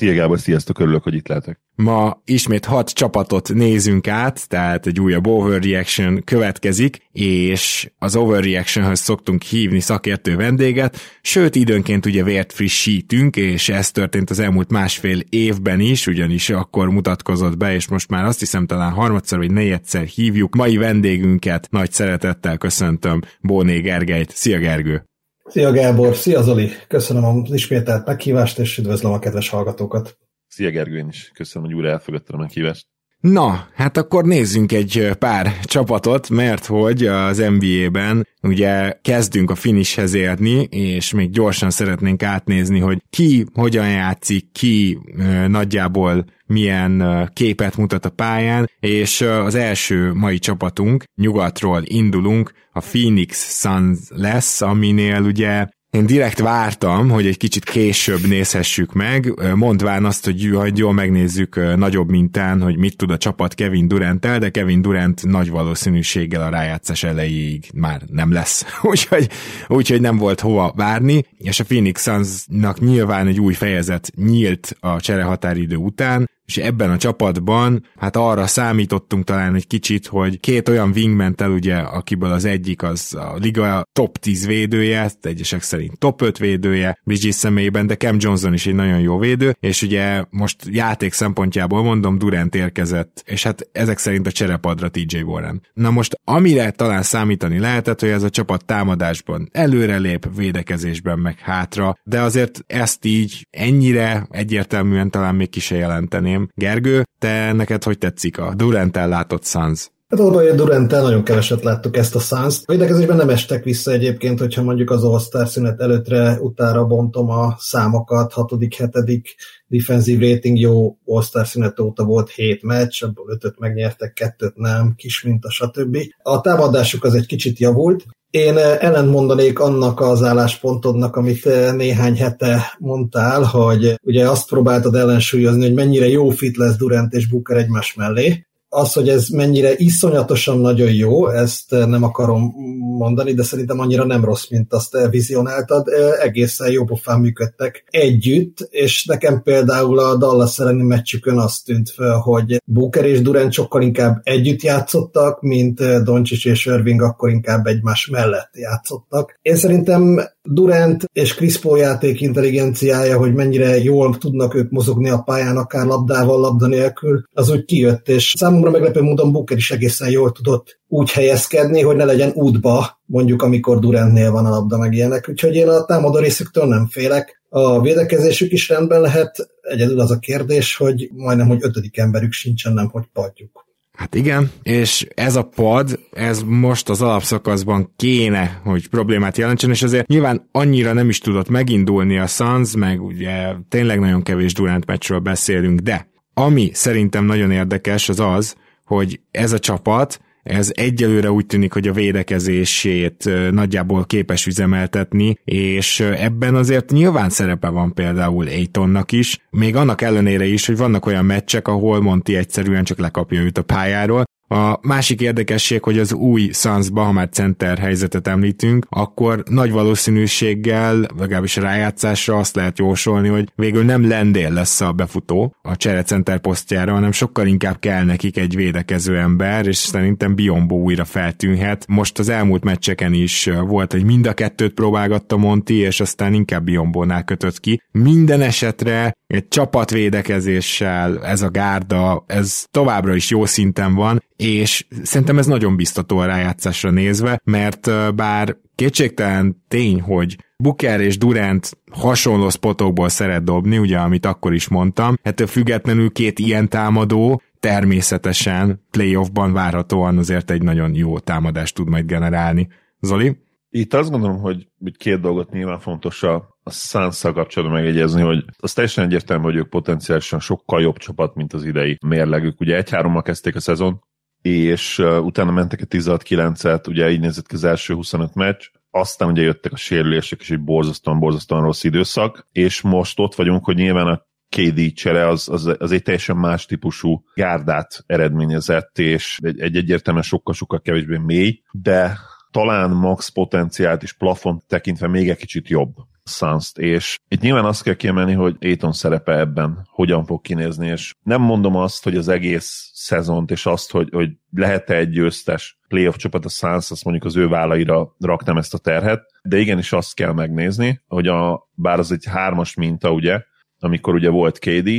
Szia Gábor, sziasztok, örülök, hogy itt lehetek. Ma ismét hat csapatot nézünk át, tehát egy újabb overreaction következik, és az overreactionhöz szoktunk hívni szakértő vendéget, sőt időnként ugye vért frissítünk, és ez történt az elmúlt másfél évben is, ugyanis akkor mutatkozott be, és most már azt hiszem talán harmadszor vagy negyedszer hívjuk mai vendégünket, nagy szeretettel köszöntöm Bóné Gergelyt. Szia Gergő! Szia Gábor, szia Zoli, köszönöm az ismételt meghívást, és üdvözlöm a kedves hallgatókat. Szia Gergő, én is köszönöm, hogy újra elfogadtad a meghívást. Na, hát akkor nézzünk egy pár csapatot, mert hogy az NBA-ben ugye kezdünk a finishhez érni, és még gyorsan szeretnénk átnézni, hogy ki hogyan játszik, ki nagyjából milyen képet mutat a pályán, és az első mai csapatunk, nyugatról indulunk, a Phoenix Suns lesz, aminél ugye én direkt vártam, hogy egy kicsit később nézhessük meg, mondván azt, hogy, hogy jól megnézzük nagyobb mintán, hogy mit tud a csapat Kevin durant de Kevin Durant nagy valószínűséggel a rájátszás elejéig már nem lesz. úgyhogy, úgyhogy nem volt hova várni, és a Phoenix Sunsnak nyilván egy új fejezet nyílt a cserehatáridő után, és ebben a csapatban hát arra számítottunk talán egy kicsit, hogy két olyan wingman el ugye, akiből az egyik az a liga top 10 védője, egyesek szerint top 5 védője, Bridges személyében, de Cam Johnson is egy nagyon jó védő, és ugye most játék szempontjából mondom, Durant érkezett, és hát ezek szerint a cserepadra TJ Warren. Na most amire talán számítani lehetett, hogy ez a csapat támadásban előrelép, védekezésben meg hátra, de azért ezt így ennyire egyértelműen talán még ki se jelenteném, kérdezném. Gergő, te neked hogy tetszik a durant látott Suns? Hát oda, hogy durant nagyon keveset láttuk ezt a Suns. A védekezésben nem estek vissza egyébként, hogyha mondjuk az All-Star szünet előttre utára bontom a számokat, hatodik, hetedik defensív rating jó All-Star szünet óta volt 7 meccs, abból 5 megnyertek, kettőt nem, kis minta, stb. A támadásuk az egy kicsit javult, én ellen mondanék annak az álláspontodnak, amit néhány hete mondtál, hogy ugye azt próbáltad ellensúlyozni, hogy mennyire jó fit lesz Durant és Booker egymás mellé, az, hogy ez mennyire iszonyatosan nagyon jó, ezt nem akarom mondani, de szerintem annyira nem rossz, mint azt vizionáltad. Egészen jó pofán működtek együtt, és nekem például a Dallas elleni meccsükön azt tűnt fel, hogy Booker és Durant sokkal inkább együtt játszottak, mint Doncsics és Irving akkor inkább egymás mellett játszottak. Én szerintem Durant és Chris Paul játék intelligenciája, hogy mennyire jól tudnak ők mozogni a pályán, akár labdával, labda nélkül, az úgy kijött, és számomra meglepő módon Booker is egészen jól tudott úgy helyezkedni, hogy ne legyen útba, mondjuk amikor Durantnél van a labda meg ilyenek. Úgyhogy én a támadó részüktől nem félek. A védekezésük is rendben lehet, egyedül az a kérdés, hogy majdnem, hogy ötödik emberük sincsen, nem hogy padjuk. Hát igen, és ez a pad, ez most az alapszakaszban kéne, hogy problémát jelentsen, és azért nyilván annyira nem is tudott megindulni a Suns, meg ugye tényleg nagyon kevés Durant meccsről beszélünk, de ami szerintem nagyon érdekes az az, hogy ez a csapat ez egyelőre úgy tűnik, hogy a védekezését nagyjából képes üzemeltetni, és ebben azért nyilván szerepe van például Aitonnak is, még annak ellenére is, hogy vannak olyan meccsek, ahol Monti egyszerűen csak lekapja őt a pályáról, a másik érdekesség, hogy az új Sunsba, center helyzetet említünk, akkor nagy valószínűséggel, legalábbis a rájátszásra azt lehet jósolni, hogy végül nem Lendél lesz a befutó a csere center posztjára, hanem sokkal inkább kell nekik egy védekező ember, és szerintem Biombo újra feltűnhet. Most az elmúlt meccseken is volt, hogy mind a kettőt próbálgatta Monti, és aztán inkább Biombónál kötött ki. Minden esetre egy csapatvédekezéssel ez a gárda, ez továbbra is jó szinten van, és szerintem ez nagyon biztató a rájátszásra nézve, mert bár kétségtelen tény, hogy Booker és Durant hasonló spotokból szeret dobni, ugye, amit akkor is mondtam, ettől függetlenül két ilyen támadó természetesen playoffban várhatóan azért egy nagyon jó támadást tud majd generálni. Zoli? Itt azt gondolom, hogy két dolgot nyilván fontos a a suns kapcsolatban megjegyezni, hogy az teljesen egyértelmű, hogy ők potenciálisan sokkal jobb csapat, mint az idei mérlegük. Ugye egy 3 kezdték a szezon, és utána mentek a 16-9-et, ugye így nézett ki az első 25 meccs, aztán ugye jöttek a sérülések, és egy borzasztóan, borzasztóan rossz időszak, és most ott vagyunk, hogy nyilván a KD csere az, az, az egy teljesen más típusú gárdát eredményezett, és egy, egy egyértelműen sokkal-sokkal kevésbé mély, de talán max potenciált és plafont tekintve még egy kicsit jobb suns és itt nyilván azt kell kiemelni, hogy Aiton szerepe ebben hogyan fog kinézni, és nem mondom azt, hogy az egész szezont, és azt, hogy, hogy lehet-e egy győztes playoff csapat a Suns, azt mondjuk az ő vállaira raktam ezt a terhet, de igenis azt kell megnézni, hogy a, bár az egy hármas minta, ugye, amikor ugye volt KD,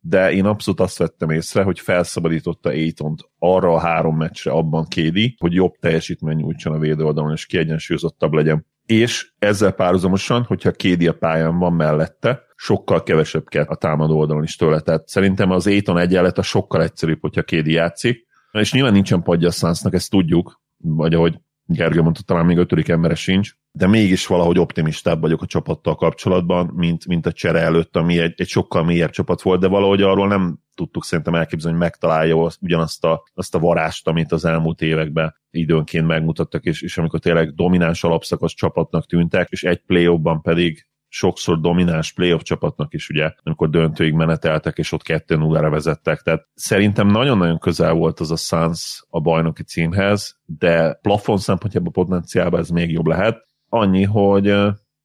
de én abszolút azt vettem észre, hogy felszabadította Aitont arra a három meccsre abban KD, hogy jobb teljesítmény nyújtson a védőoldalon, és kiegyensúlyozottabb legyen. És ezzel párhuzamosan, hogyha KD a pályán van mellette, sokkal kevesebb kell a támadó oldalon is tőle. Tehát szerintem az Aiton egyenlet a sokkal egyszerűbb, hogyha KD játszik, és nyilván nincsen padja a Sunsnak, ezt tudjuk, vagy ahogy Gergő mondta, talán még ötödik embere sincs, de mégis valahogy optimistább vagyok a csapattal kapcsolatban, mint, mint a csere előtt, ami egy, egy sokkal mélyebb csapat volt, de valahogy arról nem tudtuk szerintem elképzelni, hogy megtalálja ugyanazt a, azt a varást, amit az elmúlt években időnként megmutattak, és, és amikor tényleg domináns alapszakasz csapatnak tűntek, és egy play pedig sokszor domináns playoff csapatnak is, ugye, amikor döntőig meneteltek, és ott 2-0-ra vezettek. Tehát szerintem nagyon-nagyon közel volt az a Suns a bajnoki címhez, de plafon szempontjából potenciálban ez még jobb lehet. Annyi, hogy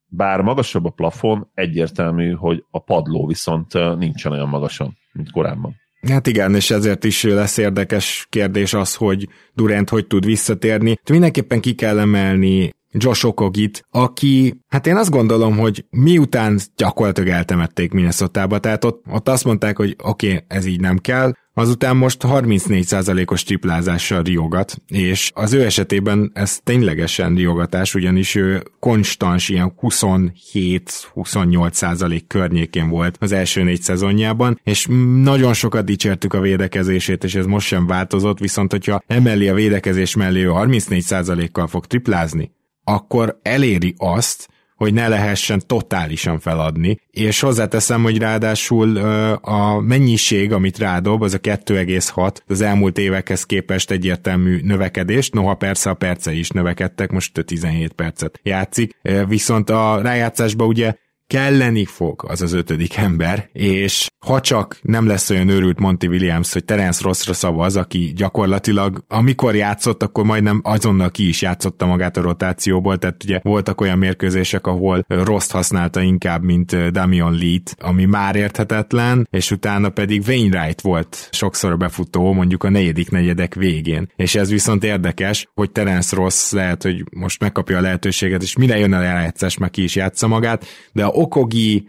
bár magasabb a plafon, egyértelmű, hogy a padló viszont nincsen olyan magasan, mint korábban. Hát igen, és ezért is lesz érdekes kérdés az, hogy Durant hogy tud visszatérni. Mindenképpen ki kell emelni Josh Okogit, aki, hát én azt gondolom, hogy miután gyakorlatilag eltemették minnesota tehát ott, ott azt mondták, hogy oké, okay, ez így nem kell, azután most 34%-os triplázással riogat, és az ő esetében ez ténylegesen riogatás, ugyanis ő konstans ilyen 27-28% környékén volt az első négy szezonjában, és nagyon sokat dicsértük a védekezését, és ez most sem változott, viszont hogyha emeli a védekezés mellé ő 34%-kal fog triplázni, akkor eléri azt, hogy ne lehessen totálisan feladni, és hozzáteszem, hogy ráadásul a mennyiség, amit rádob, az a 2,6, az elmúlt évekhez képest egyértelmű növekedést, noha persze a perce is növekedtek, most 17 percet játszik, viszont a rájátszásban ugye kelleni fog az az ötödik ember, és ha csak nem lesz olyan őrült Monty Williams, hogy Terence Rossra szavaz, aki gyakorlatilag amikor játszott, akkor majdnem azonnal ki is játszotta magát a rotációból, tehát ugye voltak olyan mérkőzések, ahol Rost használta inkább, mint Damian Lee-t, ami már érthetetlen, és utána pedig Wainwright volt sokszor a befutó, mondjuk a negyedik negyedek végén. És ez viszont érdekes, hogy Terence Ross lehet, hogy most megkapja a lehetőséget, és mire jön a lejátszás, meg ki is játsza magát, de a Okogi,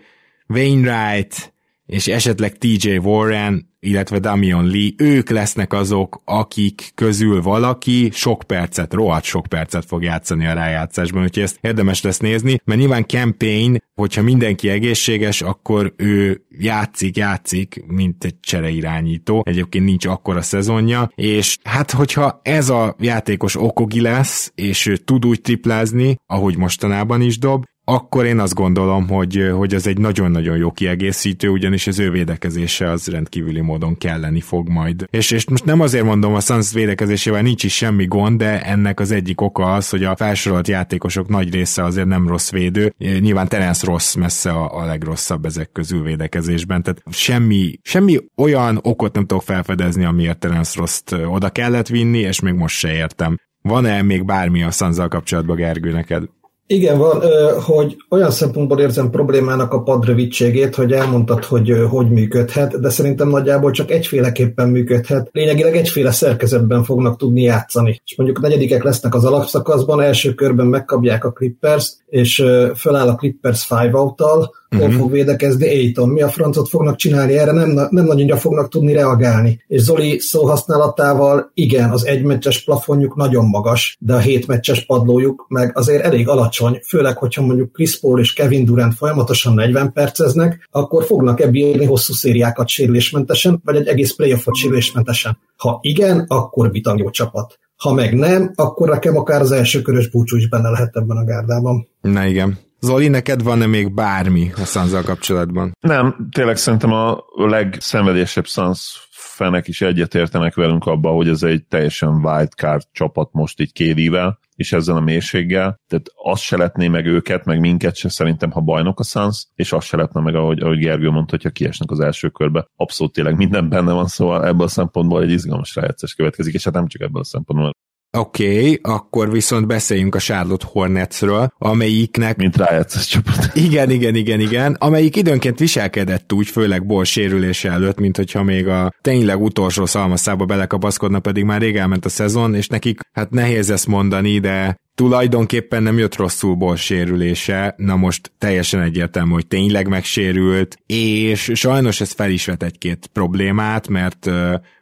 Wainwright, és esetleg TJ Warren, illetve Damian Lee, ők lesznek azok, akik közül valaki sok percet, rohadt sok percet fog játszani a rájátszásban, úgyhogy ezt érdemes lesz nézni, mert nyilván campaign, hogyha mindenki egészséges, akkor ő játszik, játszik, mint egy csereirányító. Egyébként nincs akkora szezonja, és hát hogyha ez a játékos okogi lesz, és ő tud úgy triplázni, ahogy mostanában is dob, akkor én azt gondolom, hogy, hogy ez egy nagyon-nagyon jó kiegészítő, ugyanis az ő védekezése az rendkívüli módon kelleni fog majd. És, és most nem azért mondom, a Suns védekezésével nincs is semmi gond, de ennek az egyik oka az, hogy a felsorolt játékosok nagy része azért nem rossz védő. Nyilván Terence rossz messze a, a legrosszabb ezek közül védekezésben, tehát semmi, semmi olyan okot nem tudok felfedezni, amiért Terence Ross-t oda kellett vinni, és még most se értem. Van-e még bármi a Sanzal kapcsolatban, Gergő, neked? Igen, van, hogy olyan szempontból érzem problémának a padrövidségét, hogy elmondtad, hogy hogy működhet, de szerintem nagyjából csak egyféleképpen működhet. Lényegileg egyféle szerkezetben fognak tudni játszani. És mondjuk negyedikek lesznek az alapszakaszban, első körben megkapják a Clippers, és föláll a Clippers 5 out uh-huh. fog védekezni Aiton. Mi a francot fognak csinálni? Erre nem, nem nagyon fognak tudni reagálni. És Zoli szóhasználatával igen, az egymeccses plafonjuk nagyon magas, de a hétmeccses padlójuk meg azért elég alacsony, főleg, hogyha mondjuk Chris Paul és Kevin Durant folyamatosan 40 perceznek, akkor fognak ebből bírni hosszú szériákat sérülésmentesen, vagy egy egész playoffot sérülésmentesen. Ha igen, akkor bitang jó csapat. Ha meg nem, akkor nekem akár az első körös búcsú is benne lehet ebben a gárdában. Na igen. Zoli, neked van-e még bármi a Sanzal kapcsolatban? Nem, tényleg szerintem a legszenvedésebb Suns fenek is egyetértenek velünk abba, hogy ez egy teljesen wildcard csapat most így kédivel, és ezzel a mélységgel. Tehát azt se letné meg őket, meg minket se szerintem, ha bajnok a Suns, és azt se letne meg, ahogy, ahogy Gergő mondta, hogyha kiesnek az első körbe. Abszolút tényleg minden benne van, szóval ebből a szempontból egy izgalmas rájátszás következik, és hát nem csak ebből a szempontból. Oké, okay, akkor viszont beszéljünk a Charlotte Hornetsről, amelyiknek... Mint rájátszás csapat. Igen, igen, igen, igen, amelyik időnként viselkedett úgy, főleg ból sérülése előtt, mint hogyha még a tényleg utolsó szalmaszába belekapaszkodna, pedig már rég elment a szezon, és nekik hát nehéz ezt mondani, de tulajdonképpen nem jött rosszul ból sérülése, na most teljesen egyértelmű, hogy tényleg megsérült, és sajnos ez fel is vet egy-két problémát, mert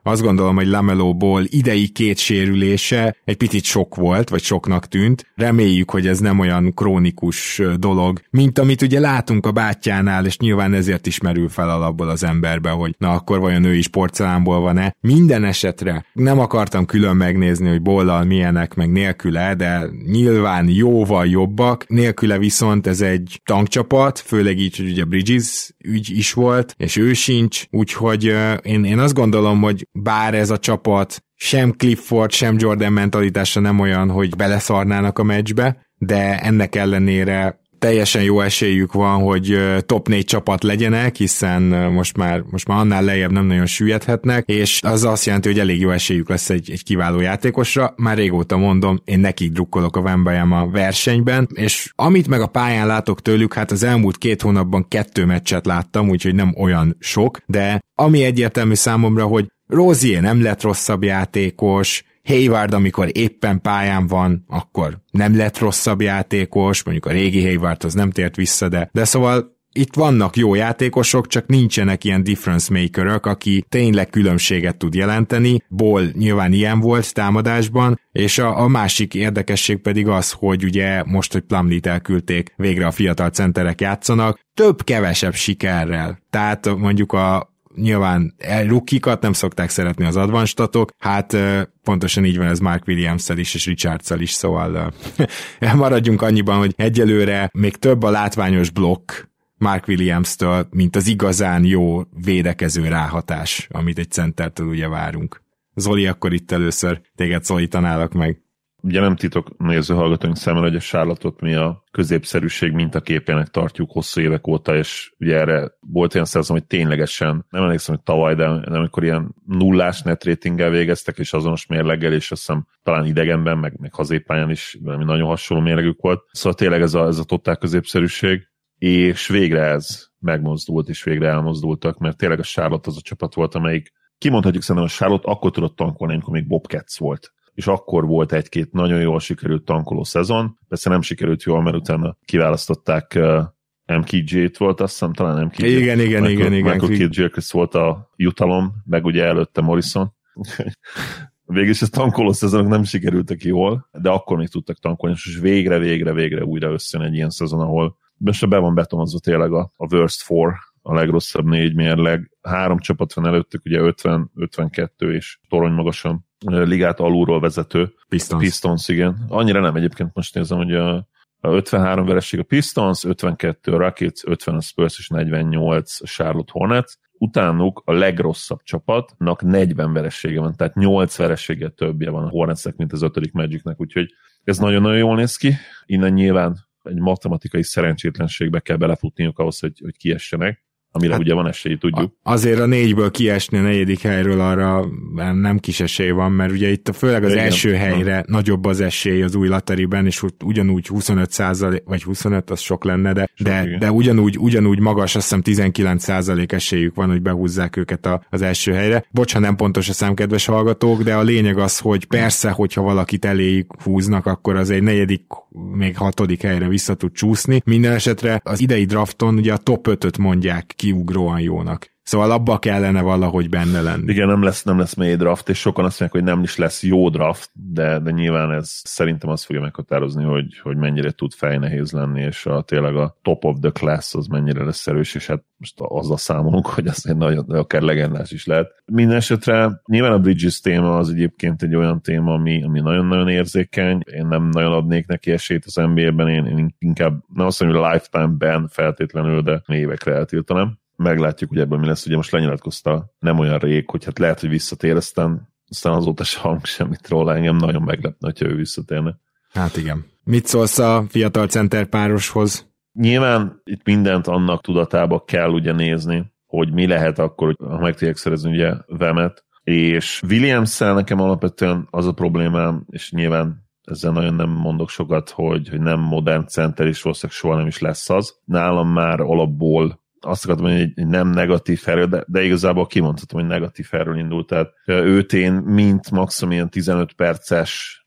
azt gondolom, hogy Lamelóból idei két sérülése egy picit sok volt, vagy soknak tűnt. Reméljük, hogy ez nem olyan krónikus dolog, mint amit ugye látunk a bátyjánál, és nyilván ezért is merül fel alapból az emberbe, hogy na akkor vajon ő is porcelánból van-e. Minden esetre nem akartam külön megnézni, hogy bollal milyenek, meg nélküle, de nyilván jóval jobbak, nélküle viszont ez egy tankcsapat, főleg így, hogy ugye Bridges ügy is volt, és ő sincs, úgyhogy én, én azt gondolom, hogy bár ez a csapat sem Clifford, sem Jordan mentalitása nem olyan, hogy beleszarnának a meccsbe, de ennek ellenére teljesen jó esélyük van, hogy top 4 csapat legyenek, hiszen most már, most már annál lejjebb nem nagyon süllyedhetnek, és az azt jelenti, hogy elég jó esélyük lesz egy, egy kiváló játékosra. Már régóta mondom, én nekik drukkolok a Vembayam a versenyben, és amit meg a pályán látok tőlük, hát az elmúlt két hónapban kettő meccset láttam, úgyhogy nem olyan sok, de ami egyértelmű számomra, hogy Rozier nem lett rosszabb játékos, Hayward, amikor éppen pályán van, akkor nem lett rosszabb játékos, mondjuk a régi Hayward az nem tért vissza, de, de szóval itt vannak jó játékosok, csak nincsenek ilyen difference makerök, aki tényleg különbséget tud jelenteni. Ból nyilván ilyen volt támadásban, és a, a másik érdekesség pedig az, hogy ugye most, hogy Plumlit elküldték, végre a fiatal centerek játszanak, több-kevesebb sikerrel. Tehát mondjuk a, nyilván rukikat nem szokták szeretni az advanstatok, hát pontosan így van ez Mark williams is és richards is, szóval maradjunk annyiban, hogy egyelőre még több a látványos blokk Mark Williams-től, mint az igazán jó védekező ráhatás, amit egy centertől ugye várunk. Zoli, akkor itt először téged szólítanálak meg ugye nem titok néző hallgatóink számára, hogy a sárlatot mi a középszerűség mintaképének tartjuk hosszú évek óta, és ugye erre volt olyan szezon, hogy ténylegesen, nem emlékszem, hogy tavaly, de, de amikor ilyen nullás net ratinggel végeztek, és azonos mérleggel, és azt hiszem talán idegenben, meg, meg hazépályán is valami nagyon hasonló mérlegük volt. Szóval tényleg ez a, ez a totál középszerűség, és végre ez megmozdult, és végre elmozdultak, mert tényleg a Charlotte az a csapat volt, amelyik kimondhatjuk szerintem a Charlotte akkor tudott tankolni, amikor még Bobcats volt és akkor volt egy-két nagyon jól sikerült tankoló szezon. Persze nem sikerült jól, mert utána kiválasztották uh, MKJ-t volt, azt hiszem talán MKJ. Igen, igen, Michael, igen, igen. Michael volt a jutalom, meg ugye előtte Morrison. Végülis a tankoló szezonok nem sikerültek jól, de akkor még tudtak tankolni, és végre, végre, végre újra összejön egy ilyen szezon, ahol most be van betonozva tényleg a, a worst four, a legrosszabb négy mérleg. Három csapat van előttük, ugye 50, 52 és torony magasan ligát alulról vezető. Pistons. Pistons, igen. Annyira nem egyébként most nézem, hogy a, a 53 vereség a Pistons, 52 a Rockets, 50 a Spurs és 48 a Charlotte Hornets. Utánuk a legrosszabb csapatnak 40 veressége van, tehát 8 veressége többje van a Hornetsnek, mint az ötödik Magicnek, úgyhogy ez nagyon-nagyon jól néz ki. Innen nyilván egy matematikai szerencsétlenségbe kell belefutniuk ahhoz, hogy, hogy kiessenek amire hát ugye van esély, tudjuk. Azért a négyből kiesni a negyedik helyről arra nem kis esély van, mert ugye itt főleg az Igen. első helyre ha. nagyobb az esély az új lateriben, és ugyanúgy 25 százalék, vagy 25%, az sok lenne, de, sok, de, de ugyanúgy, ugyanúgy magas, azt hiszem 19 százalék esélyük van, hogy behúzzák őket a, az első helyre. Bocs, nem pontos a szám, kedves hallgatók, de a lényeg az, hogy persze, hogyha valakit eléjük húznak, akkor az egy negyedik, még hatodik helyre vissza tud csúszni. Minden esetre az idei drafton ugye a top 5-öt mondják kiugróan jónak. Szóval abba kellene valahogy benne lenni. Igen, nem lesz, nem lesz mély draft, és sokan azt mondják, hogy nem is lesz jó draft, de, de nyilván ez szerintem azt fogja meghatározni, hogy, hogy mennyire tud fejnehéz lenni, és a, tényleg a top of the class az mennyire lesz erős, és hát most azzal számolunk, hogy az egy nagyon, akár legendás is lehet. Minden esetre nyilván a Bridges téma az egyébként egy olyan téma, ami, ami nagyon-nagyon érzékeny. Én nem nagyon adnék neki esélyt az NBA-ben, én, én inkább nem azt mondom, hogy lifetime-ben feltétlenül, de évekre eltiltanám meglátjuk, hogy ebből mi lesz. Ugye most lenyilatkozta nem olyan rég, hogy hát lehet, hogy visszatér, aztán, aztán azóta se hang semmit róla, engem nagyon meglepne, hogyha ő visszatérne. Hát igen. Mit szólsz a fiatal center pároshoz? Nyilván itt mindent annak tudatába kell ugye nézni, hogy mi lehet akkor, ha meg tudják szerezni ugye Vemet, és williams nekem alapvetően az a problémám, és nyilván ezzel nagyon nem mondok sokat, hogy, hogy nem modern center, és valószínűleg soha nem is lesz az. Nálam már alapból azt akartam mondani, hogy nem negatív felről, de, de igazából kimondhatom, hogy negatív felről indult. Tehát őt én mint maximum ilyen 15 perces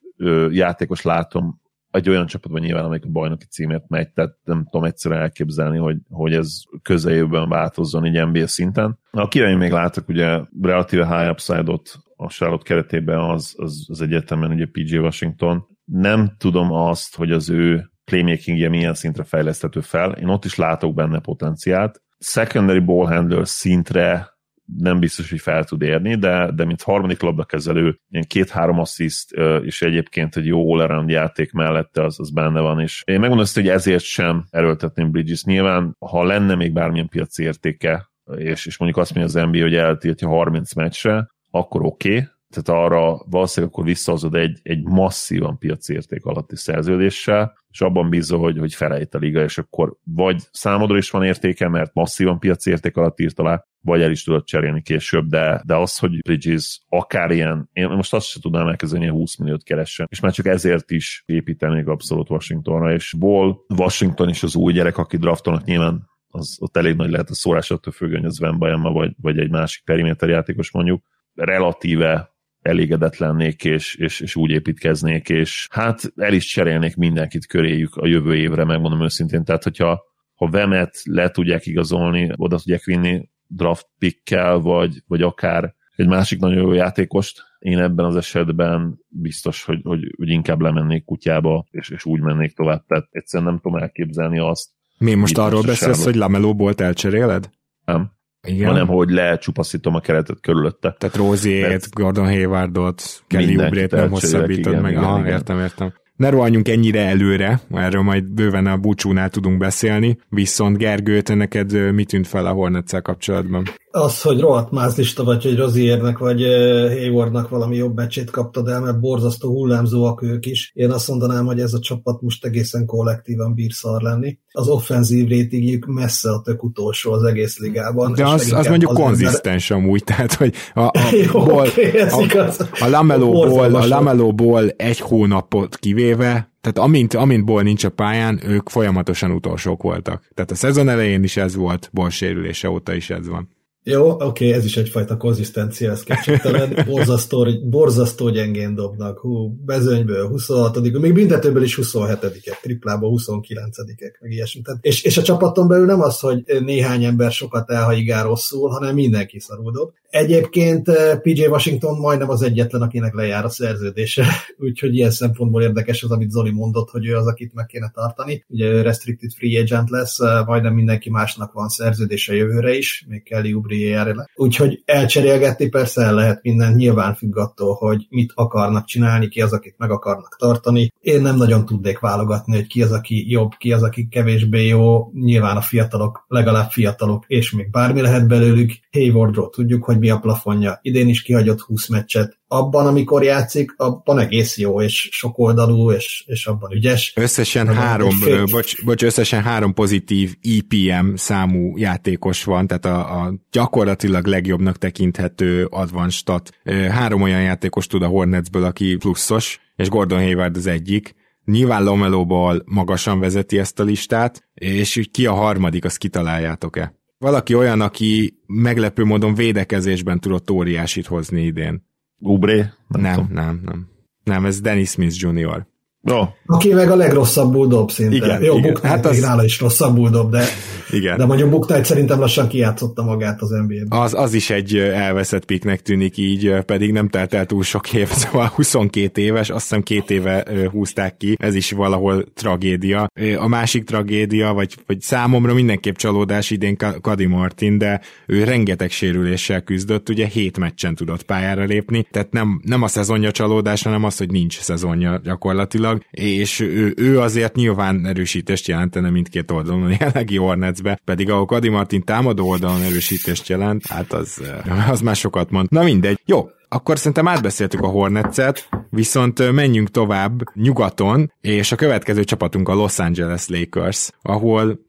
játékos látom egy olyan csapatban nyilván, amelyik a bajnoki címért megy, tehát nem tudom egyszerűen elképzelni, hogy, hogy ez közeljövőben változzon így NBA szinten. A én még látok ugye relatíve high upside-ot a Charlotte keretében az, az, az egyetemen ugye PJ Washington. Nem tudom azt, hogy az ő playmakingje milyen szintre fejleszthető fel. Én ott is látok benne potenciált secondary ball handler szintre nem biztos, hogy fel tud érni, de, de mint harmadik labdakezelő, ilyen két-három assziszt, és egyébként egy jó all játék mellette az, az benne van, és én megmondom azt, hogy ezért sem erőltetném Bridges. Nyilván, ha lenne még bármilyen piaci értéke, és, és mondjuk azt mondja az NBA, hogy eltiltja 30 meccsre, akkor oké, okay, tehát arra valószínűleg akkor visszahozod egy, egy masszívan piaci érték alatti szerződéssel, és abban bízol, hogy, hogy felejt a liga, és akkor vagy számodra is van értéke, mert masszívan piaci érték alatt írt alá, vagy el is tudod cserélni később, de, de az, hogy Bridges akár ilyen, én most azt sem tudnám elkezdeni, hogy 20 milliót keressen, és már csak ezért is építenék abszolút Washingtonra, és Ball, Washington is az új gyerek, aki draftolnak nyilván az ott elég nagy lehet a szórás attól függően, hogy az Van vagy, vagy egy másik periméter játékos mondjuk, relatíve elégedett lennék, és, és, és úgy építkeznék, és hát el is cserélnék mindenkit köréjük a jövő évre, megmondom őszintén. Tehát, hogyha ha Vemet le tudják igazolni, oda tudják vinni draft pickkel, vagy, vagy akár egy másik nagyon jó játékost, én ebben az esetben biztos, hogy, hogy, hogy inkább lemennék kutyába, és, és úgy mennék tovább. Tehát egyszerűen nem tudom elképzelni azt. Mi most arról beszélsz, hogy Lamelóból elcseréled? Nem. Igen. hanem hogy lecsupaszítom a keretet körülötte. Tehát Roziét, Gordon Haywardot, Kelly Oubre-t nem hosszabbítod igen, meg. Igen, Aha, igen. értem, értem ne rohanjunk ennyire előre, erről majd bőven a búcsúnál tudunk beszélni, viszont Gergőt, neked mit tűnt fel a hornets kapcsolatban? Az, hogy rohadt mázlista vagy, hogy Roziernek vagy Haywardnak valami jobb becsét kaptad el, mert borzasztó hullámzóak ők is. Én azt mondanám, hogy ez a csapat most egészen kollektívan bír szar lenni. Az offenzív rétigjük messze a tök utolsó az egész ligában. De az, az mondjuk az konzisztens ember... amúgy, tehát hogy a, a, Jó, okay, a, a, Lamelóból, a Lamelóból egy hónapot kivéve tehát amint, amint Ból nincs a pályán, ők folyamatosan utolsók voltak. Tehát a szezon elején is ez volt, Ból sérülése óta is ez van. Jó, oké, okay, ez is egyfajta konzisztencia, ez kétségtelen. Borzasztó, borzasztó gyengén dobnak. Hú, bezönyből 26 még büntetőből is 27-ek, triplából 29-ek, meg ilyesmi. Tehát, és, és a csapaton belül nem az, hogy néhány ember sokat elhaigál rosszul, hanem mindenki szarul dob. Egyébként eh, PJ Washington majdnem az egyetlen, akinek lejár a szerződése, úgyhogy ilyen szempontból érdekes az, amit Zoli mondott, hogy ő az, akit meg kéne tartani. Ugye ő restricted free agent lesz, eh, majdnem mindenki másnak van szerződése jövőre is, még Kelly Oubre le. Úgyhogy elcserélgetni persze el lehet minden, nyilván függ attól, hogy mit akarnak csinálni, ki az, akit meg akarnak tartani. Én nem nagyon tudnék válogatni, hogy ki az, aki jobb, ki az, aki kevésbé jó. Nyilván a fiatalok, legalább fiatalok, és még bármi lehet belőlük. Haywardról tudjuk, hogy mi a plafonja. Idén is kihagyott 20 meccset. Abban, amikor játszik, abban egész jó, és sokoldalú, és, és abban ügyes. Összesen három, fél... bocs, bocs, összesen három pozitív EPM számú játékos van, tehát a, a gyakorlatilag legjobbnak tekinthető advanced stat. Három olyan játékos tud a Hornetsből, aki pluszos, és Gordon Hayward az egyik. Nyilván Lomelóból magasan vezeti ezt a listát, és ki a harmadik, azt kitaláljátok-e? Valaki olyan, aki meglepő módon védekezésben tudott óriásit hozni idén. Ubré? Nem, nem, nem, nem. Nem, ez Dennis Smith Jr. No. Aki meg a legrosszabbul dob szinte. Igen, Jó, igen. Hát az- nála is rosszabbul dob, de, Igen. de mondjuk Knight szerintem lassan kijátszotta magát az NBA-ben. Az, az is egy elveszett piknek tűnik így, pedig nem telt el túl sok év, szóval 22 éves, azt hiszem két éve húzták ki, ez is valahol tragédia. A másik tragédia, vagy, vagy számomra mindenképp csalódás idén Ka- Kadi Martin, de ő rengeteg sérüléssel küzdött, ugye hét meccsen tudott pályára lépni, tehát nem, nem a szezonja csalódás, hanem az, hogy nincs szezonja gyakorlatilag, és ő, ő azért nyilván erősítést jelentene mindkét oldalon a jelenlegi Hornetsbe, pedig ahol Kadi Martin támadó oldalon erősítést jelent, hát az, eh, az már sokat mond. Na mindegy. Jó, akkor szerintem átbeszéltük a Hornetset, viszont ö, menjünk tovább nyugaton, és a következő csapatunk a Los Angeles Lakers, ahol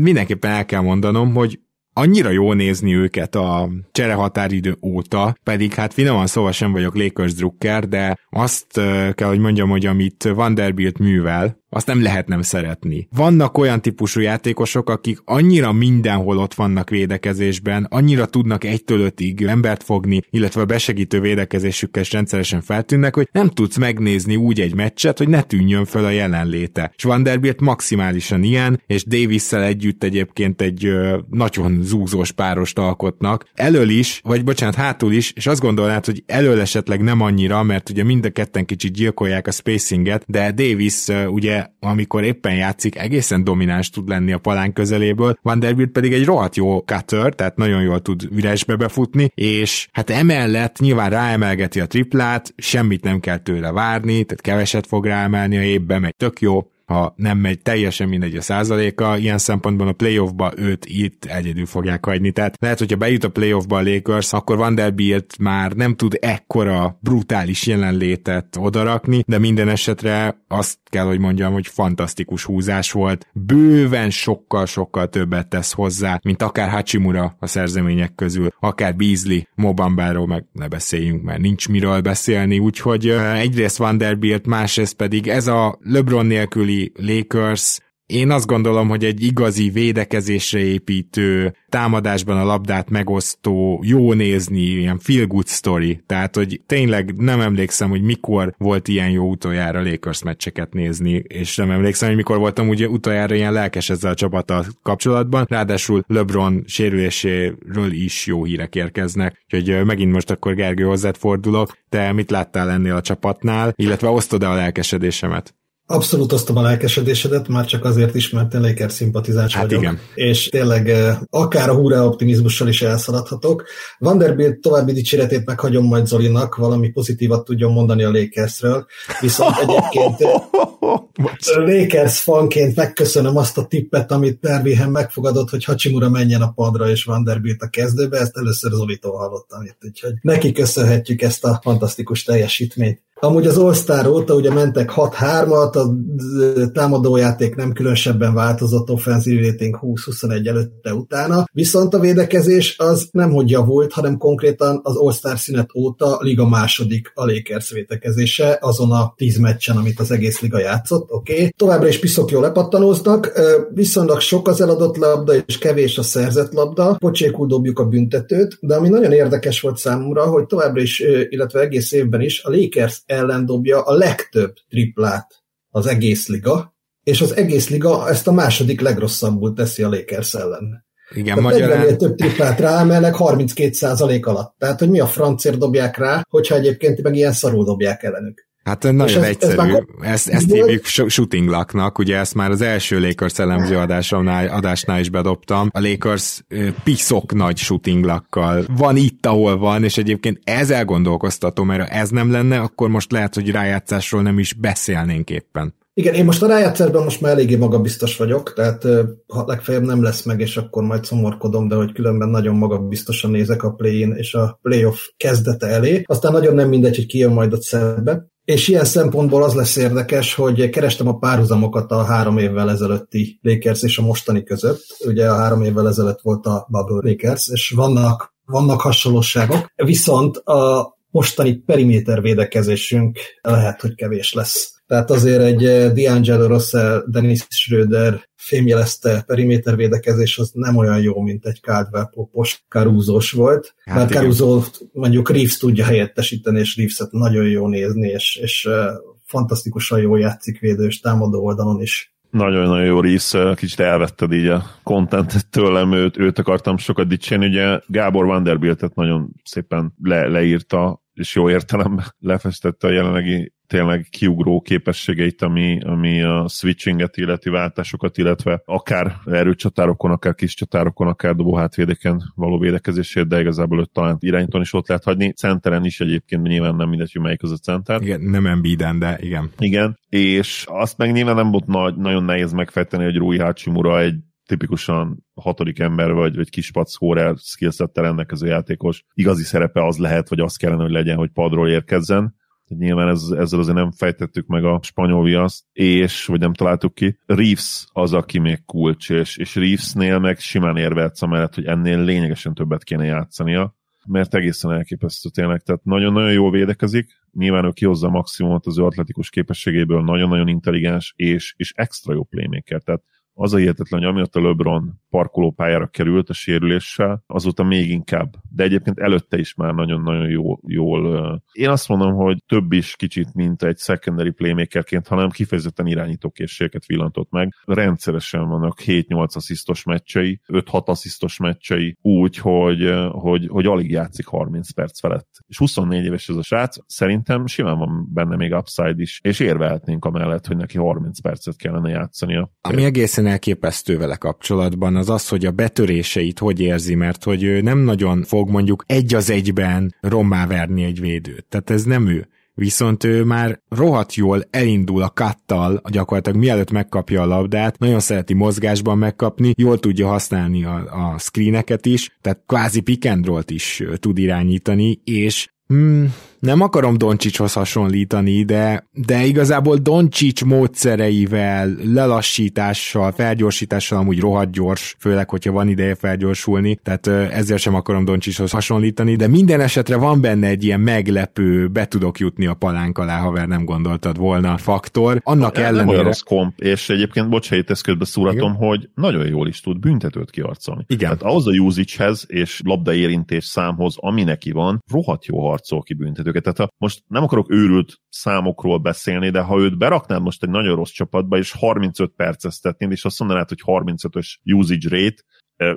mindenképpen el kell mondanom, hogy annyira jó nézni őket a cserehatáridő óta, pedig hát finoman szóval sem vagyok Lakers drukker, de azt ö, kell, hogy mondjam, hogy amit Vanderbilt művel, azt nem lehet nem szeretni. Vannak olyan típusú játékosok, akik annyira mindenhol ott vannak védekezésben, annyira tudnak egytől ötig embert fogni, illetve a besegítő védekezésükkel rendszeresen feltűnnek, hogy nem tudsz megnézni úgy egy meccset, hogy ne tűnjön fel a jelenléte. És Vanderbilt maximálisan ilyen, és davis együtt egyébként egy ö, nagyon zúzós párost alkotnak. Elől is, vagy bocsánat, hátul is, és azt gondolnád, hogy elől esetleg nem annyira, mert ugye mind a ketten kicsit gyilkolják a spacinget, de Davis ö, ugye amikor éppen játszik, egészen domináns tud lenni a palán közeléből, Vanderbilt pedig egy rohadt jó cutter, tehát nagyon jól tud üresbe befutni, és hát emellett nyilván ráemelgeti a triplát, semmit nem kell tőle várni, tehát keveset fog ráemelni, a évben megy tök jó, ha nem megy teljesen mindegy a százaléka, ilyen szempontból a playoffba őt itt egyedül fogják hagyni. Tehát lehet, hogyha bejut a playoffba a Lakers, akkor Vanderbilt már nem tud ekkora brutális jelenlétet odarakni, de minden esetre azt kell, hogy mondjam, hogy fantasztikus húzás volt. Bőven sokkal-sokkal többet tesz hozzá, mint akár Hachimura a szerzemények közül, akár Beasley, Mobambáról meg ne beszéljünk, mert nincs miről beszélni, úgyhogy uh, egyrészt Vanderbilt, másrészt pedig ez a LeBron nélküli Lakers, én azt gondolom, hogy egy igazi védekezésre építő, támadásban a labdát megosztó, jó nézni, ilyen feel good story. Tehát, hogy tényleg nem emlékszem, hogy mikor volt ilyen jó utoljára Lakers meccseket nézni, és nem emlékszem, hogy mikor voltam ugye utoljára ilyen lelkes ezzel a csapattal kapcsolatban. Ráadásul LeBron sérüléséről is jó hírek érkeznek. Úgyhogy ö, megint most akkor Gergő hozzád fordulok. Te mit láttál ennél a csapatnál, illetve osztod-e a lelkesedésemet? Abszolút osztom a lelkesedésedet, már csak azért is, mert én Lakers szimpatizáns Hát vagyok. igen. És tényleg eh, akár a húrá optimizmussal is elszaladhatok. Vanderbilt további dicséretét meghagyom majd Zolinak, valami pozitívat tudjon mondani a Lakersről, viszont egyébként Lakers fanként megköszönöm azt a tippet, amit Pervihen megfogadott, hogy Hachimura menjen a padra és Vanderbilt a kezdőbe, ezt először Zolitól hallottam itt, úgyhogy neki köszönhetjük ezt a fantasztikus teljesítményt. Amúgy az All-Star óta ugye mentek 6-3-at, a támadójáték nem különösebben változott, offenzív rating 20-21 előtte utána, viszont a védekezés az nem hogy javult, hanem konkrétan az All-Star szünet óta liga második a Lakers védekezése, azon a 10 meccsen, amit az egész liga játszott, oké. Okay. Továbbra is piszok jól lepattanóznak, viszonylag sok az eladott labda, és kevés a szerzett labda, pocsékul dobjuk a büntetőt, de ami nagyon érdekes volt számomra, hogy továbbra is, illetve egész évben is a Lakers ellen dobja a legtöbb triplát az egész liga, és az egész liga ezt a második legrosszabbul teszi a Lakers ellen. Igen, Tehát magyarán... 40 több triplát ráemelnek 32% alatt. Tehát, hogy mi a francért dobják rá, hogyha egyébként meg ilyen szarul dobják ellenük. Hát nagyon És ez, ez- ez egyszerű. már- ezt, ezt Volt- hívjuk sh- shooting lucknak, ugye ezt már az első Lakers elemző adásomnál, adásnál is bedobtam. A Lakers piszok nagy shooting luckkal van itt, ahol van, és egyébként ez elgondolkoztató, mert ha ez nem lenne, akkor most lehet, hogy rájátszásról nem is beszélnénk éppen. Igen, én most a rájátszásban most már eléggé magabiztos vagyok, tehát ha legfeljebb nem lesz meg, és akkor majd szomorkodom, de hogy különben nagyon magabiztosan nézek a play-in és a playoff kezdete elé. Aztán nagyon nem mindegy, hogy ki jön majd a szembe. És ilyen szempontból az lesz érdekes, hogy kerestem a párhuzamokat a három évvel ezelőtti Lakers és a mostani között. Ugye a három évvel ezelőtt volt a Bubble Lakers, és vannak, vannak hasonlóságok. Viszont a mostani periméter védekezésünk lehet, hogy kevés lesz. Tehát azért egy eh, D'Angelo Russell, Dennis Schröder fémjelezte periméter védekezés az nem olyan jó, mint egy Caldwell popos Caruso-s volt. Hát mert. Caruso mondjuk Reeves tudja helyettesíteni, és Reeves-et nagyon jó nézni, és, és eh, fantasztikusan jól játszik védős támadó oldalon is. Nagyon-nagyon jó rész, kicsit elvetted így a kontentet tőlem, őt, őt akartam sokat dicsérni, ugye Gábor Vanderbiltet nagyon szépen le, leírta, és jó értelemben lefestette a jelenlegi tényleg kiugró képességeit, ami, ami a switchinget illeti váltásokat, illetve akár erőcsatárokon, akár kis csatárokon, akár dobóhátvédeken való védekezését, de igazából őt talán irányítón is ott lehet hagyni. Centeren is egyébként nyilván nem mindegy, hogy melyik az a center. Igen, nem Embiiden, de igen. Igen, és azt meg nyilván nem volt nagy, nagyon nehéz megfejteni, hogy Rui Hachimura egy tipikusan hatodik ember vagy, vagy kis scorer skillsettel rendelkező játékos. Igazi szerepe az lehet, vagy az kellene, hogy legyen, hogy padról érkezzen. Nyilván ez, ezzel azért nem fejtettük meg a spanyol viaszt, és, vagy nem találtuk ki. Reeves az, aki még kulcs, és, és Reevesnél meg simán érvehetsz amellett, hogy ennél lényegesen többet kéne játszania, mert egészen elképesztő tényleg, tehát nagyon-nagyon jól védekezik, nyilván ő kihozza a maximumot az ő atletikus képességéből, nagyon-nagyon intelligens, és, és extra jó playmaker, tehát az a hihetetlen, hogy amiatt a LeBron parkolópályára került a sérüléssel, azóta még inkább. De egyébként előtte is már nagyon-nagyon jó, jól. Én azt mondom, hogy több is kicsit, mint egy secondary playmakerként, hanem kifejezetten irányítókészségeket villantott meg. Rendszeresen vannak 7-8 asszisztos meccsei, 5-6 asszisztos meccsei, úgy, hogy, hogy, hogy alig játszik 30 perc felett. És 24 éves ez a srác, szerintem simán van benne még upside is, és érvehetnénk amellett, hogy neki 30 percet kellene játszania. Ami egészen elképesztő vele kapcsolatban, az az, hogy a betöréseit hogy érzi, mert hogy ő nem nagyon fog mondjuk egy az egyben rommá verni egy védőt. Tehát ez nem ő. Viszont ő már rohadt jól elindul a kattal, gyakorlatilag mielőtt megkapja a labdát, nagyon szereti mozgásban megkapni, jól tudja használni a, a screeneket is, tehát kvázi pick is tud irányítani, és hmm, nem akarom Doncsicshoz hasonlítani, de, de igazából Doncsics módszereivel, lelassítással, felgyorsítással amúgy rohadt gyors, főleg, hogyha van ideje felgyorsulni, tehát ezért sem akarom Doncsicshoz hasonlítani, de minden esetre van benne egy ilyen meglepő, be tudok jutni a palánk alá, haver nem gondoltad volna faktor. Annak ja, ellenére... Nem olyan komp, és egyébként bocsánat, ezt közben szúratom, hogy nagyon jól is tud büntetőt kiarcolni. Igen. Tehát ahhoz a usage és labdaérintés számhoz, ami neki van, rohadt jó harcol ki büntető őket. Tehát ha most nem akarok őrült számokról beszélni, de ha őt beraknád most egy nagyon rossz csapatba, és 35 perceztetnéd, és azt mondanád, hogy 35-ös usage rate,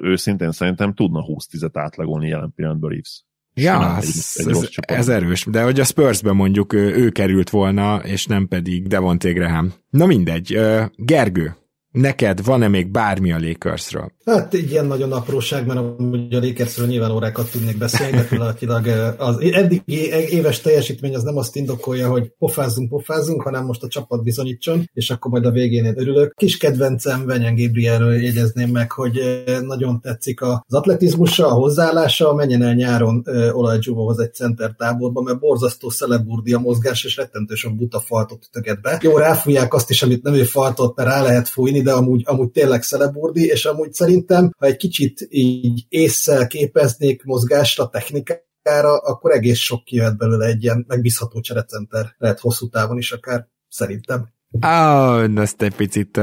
őszintén szerintem tudna 20-10-et átlagolni jelen pillanatban Reeves. Ja, ez, ez, ez erős, de hogy a Spursben mondjuk ő, ő került volna, és nem pedig Devonté Graham. Na mindegy, Gergő, Neked van-e még bármi a Lakersről? Hát egy ilyen nagyon apróság, mert a Lakersről nyilván órákat tudnék beszélni, de pillanatilag az eddig éves teljesítmény az nem azt indokolja, hogy pofázzunk, pofázzunk, hanem most a csapat bizonyítson, és akkor majd a végén én örülök. Kis kedvencem Venyen Gabrielről jegyezném meg, hogy nagyon tetszik az atletizmusa, a hozzáállása, menjen el nyáron Olajdzsúvóhoz egy center táborba, mert borzasztó szeleburdi a mozgás, és rettentő sok buta faltot ütöget be. Jó, ráfújják azt is, amit nem ő faltot, mert rá lehet fújni, de amúgy, amúgy tényleg szeleburdi, és amúgy szerintem, ha egy kicsit így észszel képeznék mozgásra, technikára, akkor egész sok kijöhet belőle egy ilyen megbízható cserecenter, lehet hosszú távon is akár, szerintem. Ah, ezt egy picit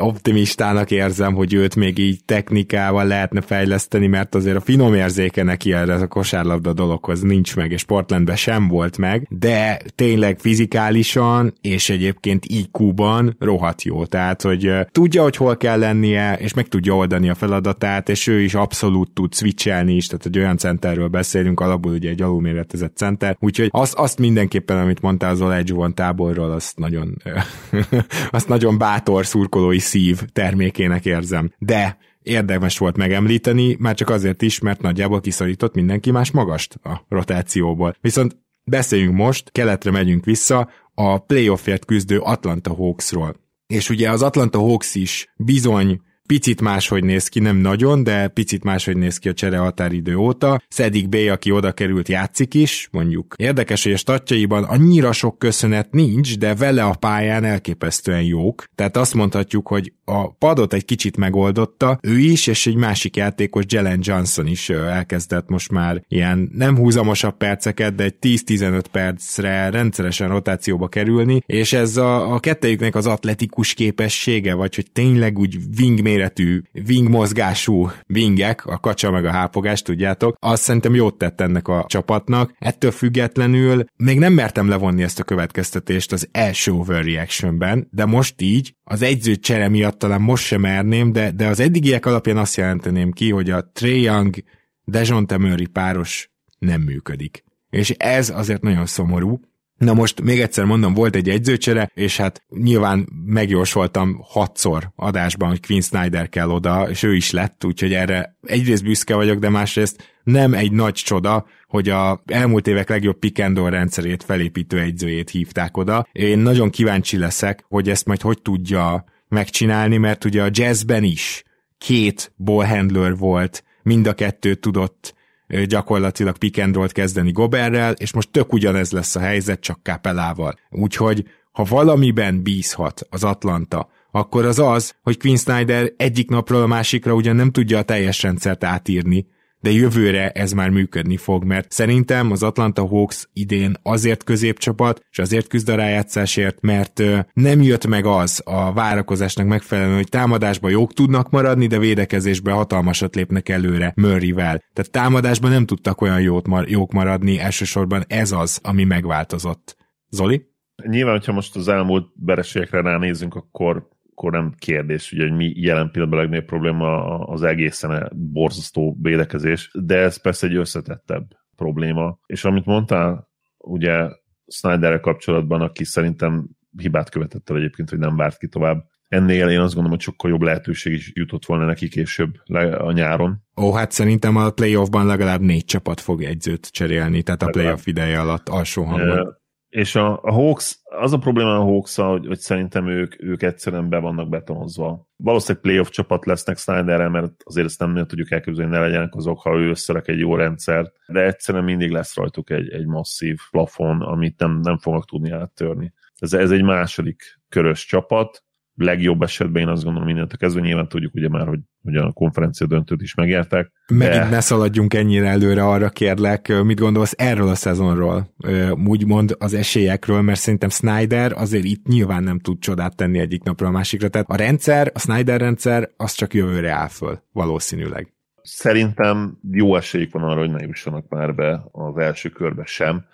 optimistának érzem, hogy őt még így technikával lehetne fejleszteni, mert azért a finom érzéke neki erre a kosárlabda dologhoz nincs meg, és Portlandben sem volt meg, de tényleg fizikálisan és egyébként IQ-ban rohadt jó, tehát hogy tudja, hogy hol kell lennie, és meg tudja oldani a feladatát, és ő is abszolút tud switchelni is, tehát egy olyan centerről beszélünk, alapból ugye egy alulméretezett center, úgyhogy azt, azt mindenképpen, amit mondtál az Olajuwon táborról, azt nagyon azt nagyon bátor szurkolói szív termékének érzem. De érdemes volt megemlíteni, már csak azért is, mert nagyjából kiszorított mindenki más magast a rotációból. Viszont beszéljünk most, keletre megyünk vissza, a playoffért küzdő Atlanta Hawksról. És ugye az Atlanta Hawks is bizony picit máshogy néz ki, nem nagyon, de picit máshogy néz ki a csere határidő óta. Szedik B, aki oda került, játszik is, mondjuk. Érdekes, hogy a statjaiban annyira sok köszönet nincs, de vele a pályán elképesztően jók. Tehát azt mondhatjuk, hogy a padot egy kicsit megoldotta, ő is, és egy másik játékos, Jelen Johnson is elkezdett most már ilyen nem húzamosabb perceket, de egy 10-15 percre rendszeresen rotációba kerülni, és ez a, a kettejüknek az atletikus képessége, vagy hogy tényleg úgy wingmate kisméretű wing mozgású wingek, a kacsa meg a hápogás, tudjátok, az szerintem jót tett ennek a csapatnak. Ettől függetlenül még nem mertem levonni ezt a következtetést az első overreactionben, de most így, az egyző csere miatt talán most sem merném, de, de az eddigiek alapján azt jelenteném ki, hogy a Trey Young Dejounte Murray páros nem működik. És ez azért nagyon szomorú, Na most még egyszer mondom, volt egy egyzőcsere, és hát nyilván megjósoltam hatszor adásban, hogy Quinn Snyder kell oda, és ő is lett, úgyhogy erre egyrészt büszke vagyok, de másrészt nem egy nagy csoda, hogy a elmúlt évek legjobb pick rendszerét felépítő egyzőjét hívták oda. Én nagyon kíváncsi leszek, hogy ezt majd hogy tudja megcsinálni, mert ugye a jazzben is két ballhandler volt, mind a kettő tudott gyakorlatilag pick and roll kezdeni Goberrel, és most tök ugyanez lesz a helyzet, csak Capellával. Úgyhogy ha valamiben bízhat az Atlanta, akkor az az, hogy Quinn Snyder egyik napról a másikra ugyan nem tudja a teljes rendszert átírni, de jövőre ez már működni fog, mert szerintem az Atlanta Hawks idén azért középcsapat, és azért küzd a rájátszásért, mert nem jött meg az a várakozásnak megfelelően, hogy támadásban jók tudnak maradni, de védekezésben hatalmasat lépnek előre Murrayvel. Tehát támadásban nem tudtak olyan jót mar- jók maradni, elsősorban ez az, ami megváltozott. Zoli? Nyilván, hogyha most az elmúlt vereségekre ránézünk, akkor akkor nem kérdés, ugye, hogy mi jelen pillanatban a legnagyobb probléma az egészen borzasztó védekezés, de ez persze egy összetettebb probléma. És amit mondtál, ugye Snyderrel kapcsolatban, aki szerintem hibát követett el egyébként, hogy nem várt ki tovább. Ennél én azt gondolom, hogy sokkal jobb lehetőség is jutott volna neki később a nyáron. Ó, hát szerintem a playoffban legalább négy csapat fog egyzőt cserélni, tehát a playoff ideje alatt alsó hangon. És a, a Hawks, az a probléma a hawks hogy, hogy szerintem ők, ők egyszerűen be vannak betonozva. Valószínűleg playoff csapat lesznek Snyderrel, mert azért ezt nem tudjuk elképzelni, ne legyenek azok, ha ő összerak egy jó rendszert, de egyszerűen mindig lesz rajtuk egy, egy masszív plafon, amit nem, nem fognak tudni áttörni. Ez, ez egy második körös csapat, legjobb esetben én azt gondolom mindent a kezdve, nyilván tudjuk ugye már, hogy, hogy a konferencia döntőt is megértek. Megint de... ne szaladjunk ennyire előre, arra kérlek, mit gondolsz erről a szezonról, úgymond az esélyekről, mert szerintem Snyder azért itt nyilván nem tud csodát tenni egyik napra a másikra, tehát a rendszer, a Snyder rendszer, az csak jövőre áll föl, valószínűleg. Szerintem jó esélyük van arra, hogy ne jussanak már be az első körbe sem,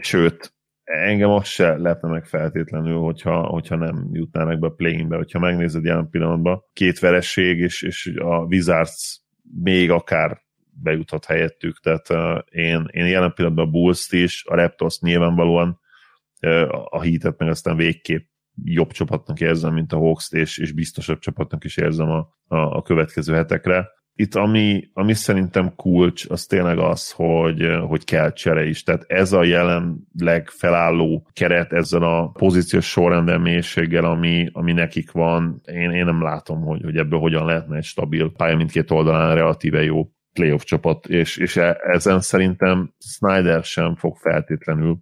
sőt, engem az se lepne meg feltétlenül, hogyha, hogyha nem jutnának be a play-inbe. Hogyha megnézed jelen pillanatban, két veresség, és, és a Wizards még akár bejuthat helyettük, tehát uh, én, én jelen pillanatban a Bulls-t is, a Raptors nyilvánvalóan uh, a Heat-et meg aztán végképp jobb csapatnak érzem, mint a Hawks-t, és, és biztosabb csapatnak is érzem a, a, a következő hetekre itt ami, ami szerintem kulcs, az tényleg az, hogy, hogy kell csere is. Tehát ez a jelenleg felálló keret ezzel a pozíciós sorrendben mélységgel, ami, ami nekik van, én, én nem látom, hogy, hogy ebből hogyan lehetne egy stabil pálya mindkét oldalán relatíve jó playoff csapat, és, és e, ezen szerintem Snyder sem fog feltétlenül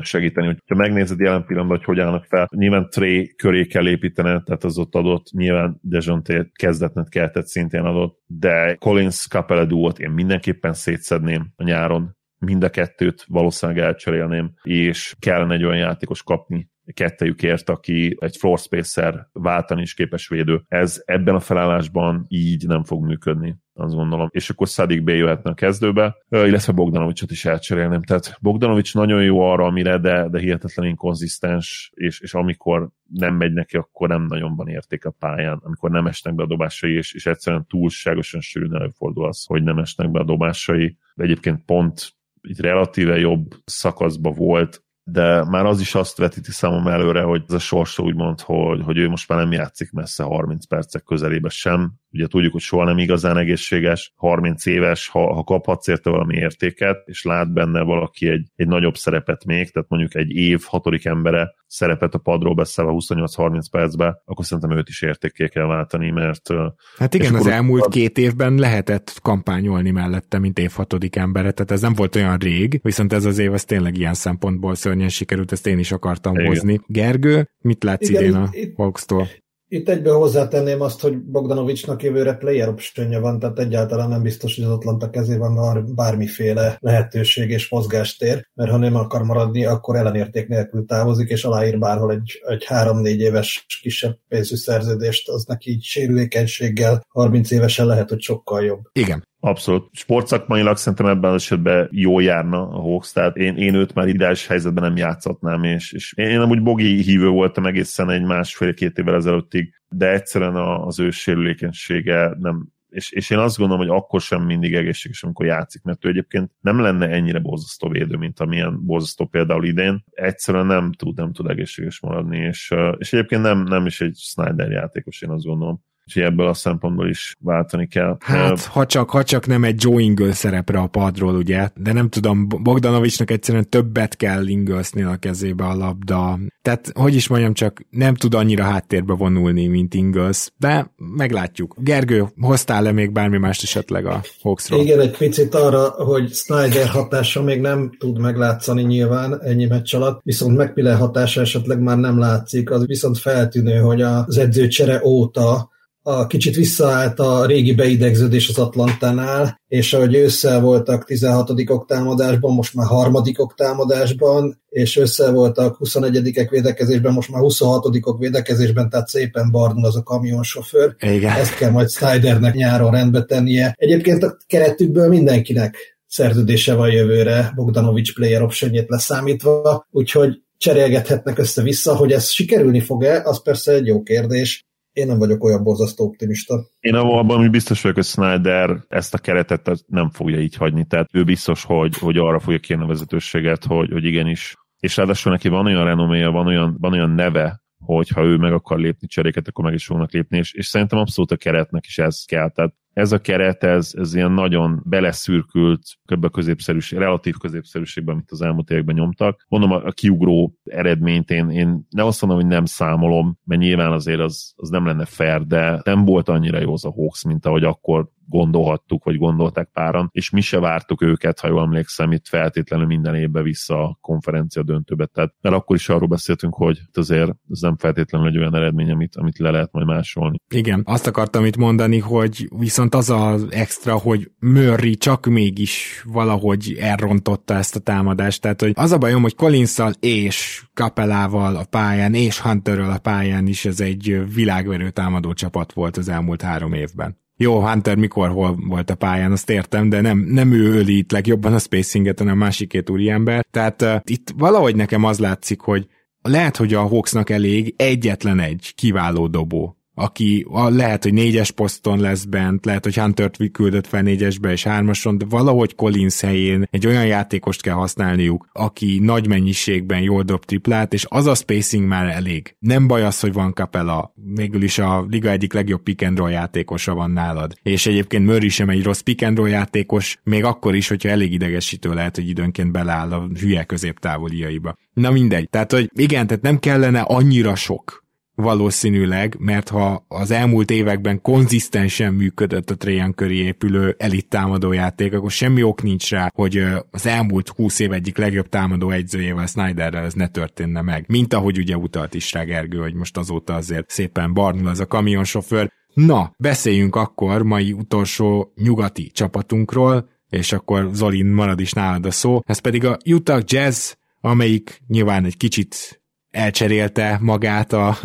segíteni. Hogyha megnézed jelen pillanatban, hogy hogy állnak fel, nyilván Trey köré kell építeni, tehát az ott adott, nyilván Dejonté kezdetnet keltett szintén adott, de Collins Capella duót én mindenképpen szétszedném a nyáron, mind a kettőt valószínűleg elcserélném, és kellene egy olyan játékos kapni, kettejükért, aki egy floor spacer váltani is képes védő. Ez ebben a felállásban így nem fog működni azt gondolom. És akkor Szadik B jöhetne a kezdőbe, illetve Bogdanovicsot is elcserélném. Tehát Bogdanovics nagyon jó arra, amire, de, de hihetetlen inkonzisztens, és, és amikor nem megy neki, akkor nem nagyon van érték a pályán, amikor nem esnek be a dobásai, és, és egyszerűen túlságosan sűrűn előfordul az, hogy nem esnek be a dobásai. De egyébként pont itt relatíve jobb szakaszba volt, de már az is azt vetíti számom előre, hogy ez a sorsa úgymond, hogy, hogy ő most már nem játszik messze 30 percek közelébe sem. Ugye tudjuk, hogy soha nem igazán egészséges, 30 éves, ha, ha kaphatsz érte valami értéket, és lát benne valaki egy, egy nagyobb szerepet még, tehát mondjuk egy év hatodik embere szerepet a padról beszélve 28-30 percbe, akkor szerintem őt is értékké kell váltani, mert... Hát igen, az elmúlt ad... két évben lehetett kampányolni mellette, mint év hatodik embere, tehát ez nem volt olyan rég, viszont ez az év az tényleg ilyen szempontból szörnyen sikerült, ezt én is akartam igen. hozni. Gergő, mit látsz igen, idén a Hawks-tól? Itt egyből hozzátenném azt, hogy Bogdanovicsnak jövőre player optionja van, tehát egyáltalán nem biztos, hogy az Atlanta kezében van bármiféle lehetőség és mozgástér, mert ha nem akar maradni, akkor ellenérték nélkül távozik, és aláír bárhol egy, egy három-négy éves kisebb pénzű szerződést, az neki sérülékenységgel 30 évesen lehet, hogy sokkal jobb. Igen. Abszolút. Sportszakmailag szerintem ebben az esetben jó járna a Hawks, tehát én, én őt már ideális helyzetben nem játszhatnám, és, és én amúgy bogi hívő voltam egészen egy másfél-két évvel ezelőttig, de egyszerűen az ő sérülékenysége nem, és, és én azt gondolom, hogy akkor sem mindig egészséges, amikor játszik, mert ő egyébként nem lenne ennyire borzasztó védő, mint amilyen borzasztó például idén. Egyszerűen nem tud, nem tud egészséges maradni, és, és egyébként nem, nem is egy Snyder játékos, én azt gondolom úgyhogy ebből a szempontból is váltani kell. Hát, ha csak, ha csak nem egy Joe Ingles szerepre a padról, ugye, de nem tudom, Bogdanovicsnak egyszerűen többet kell Inglesnél a kezébe a labda. Tehát, hogy is mondjam, csak nem tud annyira háttérbe vonulni, mint Ingles, de meglátjuk. Gergő, hoztál-e még bármi mást esetleg a Hawksról? Igen, egy picit arra, hogy Snyder hatása még nem tud meglátszani nyilván ennyi meccs alatt, viszont megpille hatása esetleg már nem látszik, az viszont feltűnő, hogy az edzőcsere óta a kicsit visszaállt a régi beidegződés az Atlantánál, és ahogy ősszel voltak 16. oktámadásban, most már harmadik oktámadásban, és össze voltak 21 védekezésben, most már 26 védekezésben, tehát szépen bardul az a kamionsofőr. Igen. Ezt kell majd Snydernek nyáron rendbe tennie. Egyébként a keretükből mindenkinek szerződése van jövőre, Bogdanovics player optionjét leszámítva, úgyhogy cserélgethetnek össze-vissza, hogy ez sikerülni fog-e, az persze egy jó kérdés én nem vagyok olyan borzasztó optimista. Én abban hogy biztos vagyok, hogy Snyder ezt a keretet nem fogja így hagyni, tehát ő biztos, hogy, hogy arra fogja kérni a vezetőséget, hogy, hogy igenis. És ráadásul neki van olyan renoméja, van olyan, van olyan neve, hogy ha ő meg akar lépni cseréket, akkor meg is fognak lépni, és, és szerintem abszolút a keretnek is ez kell. Tehát ez a keret, ez, ez ilyen nagyon beleszürkült, kb. középszerűség, relatív középszerűségben, amit az elmúlt években nyomtak. Mondom, a kiugró eredményt én, én nem azt mondom, hogy nem számolom, mert nyilván azért az, az nem lenne fair, de nem volt annyira jó az a Hawks, mint ahogy akkor gondolhattuk, vagy gondolták páran, és mi se vártuk őket, ha jól emlékszem, itt feltétlenül minden évben vissza a konferencia döntőbe. Tehát, mert akkor is arról beszéltünk, hogy azért ez nem feltétlenül egy olyan eredmény, amit, amit le lehet majd másolni. Igen, azt akartam itt mondani, hogy viszont az az extra, hogy Murray csak mégis valahogy elrontotta ezt a támadást. Tehát, hogy az a bajom, hogy collins és Kapelával a pályán, és Hunterrel a pályán is ez egy világverő támadó csapat volt az elmúlt három évben. Jó, Hunter mikor hol volt a pályán, azt értem, de nem, nem ő öli itt legjobban a spacinget, hanem a másik két úriember. Tehát uh, itt valahogy nekem az látszik, hogy lehet, hogy a Hawksnak elég egyetlen egy kiváló dobó aki a, lehet, hogy négyes poszton lesz bent, lehet, hogy Hunter-t küldött fel négyesbe és hármason, de valahogy Collins helyén egy olyan játékost kell használniuk, aki nagy mennyiségben jól dob triplát, és az a spacing már elég. Nem baj az, hogy van Capella, végül is a liga egyik legjobb pick and roll játékosa van nálad. És egyébként Murray sem egy rossz pick and roll játékos, még akkor is, hogyha elég idegesítő lehet, hogy időnként beleáll a hülye középtávoliaiba. Na mindegy. Tehát, hogy igen, tehát nem kellene annyira sok valószínűleg, mert ha az elmúlt években konzisztensen működött a Trajan köré épülő elit támadójáték, akkor semmi ok nincs rá, hogy az elmúlt 20 év egyik legjobb támadó egyzőjével Snyderrel ez ne történne meg. Mint ahogy ugye utalt is rá Gergő, hogy most azóta azért szépen barnul az a kamionsofőr. Na, beszéljünk akkor mai utolsó nyugati csapatunkról, és akkor Zolin marad is nálad a szó. Ez pedig a Utah Jazz, amelyik nyilván egy kicsit elcserélte magát a,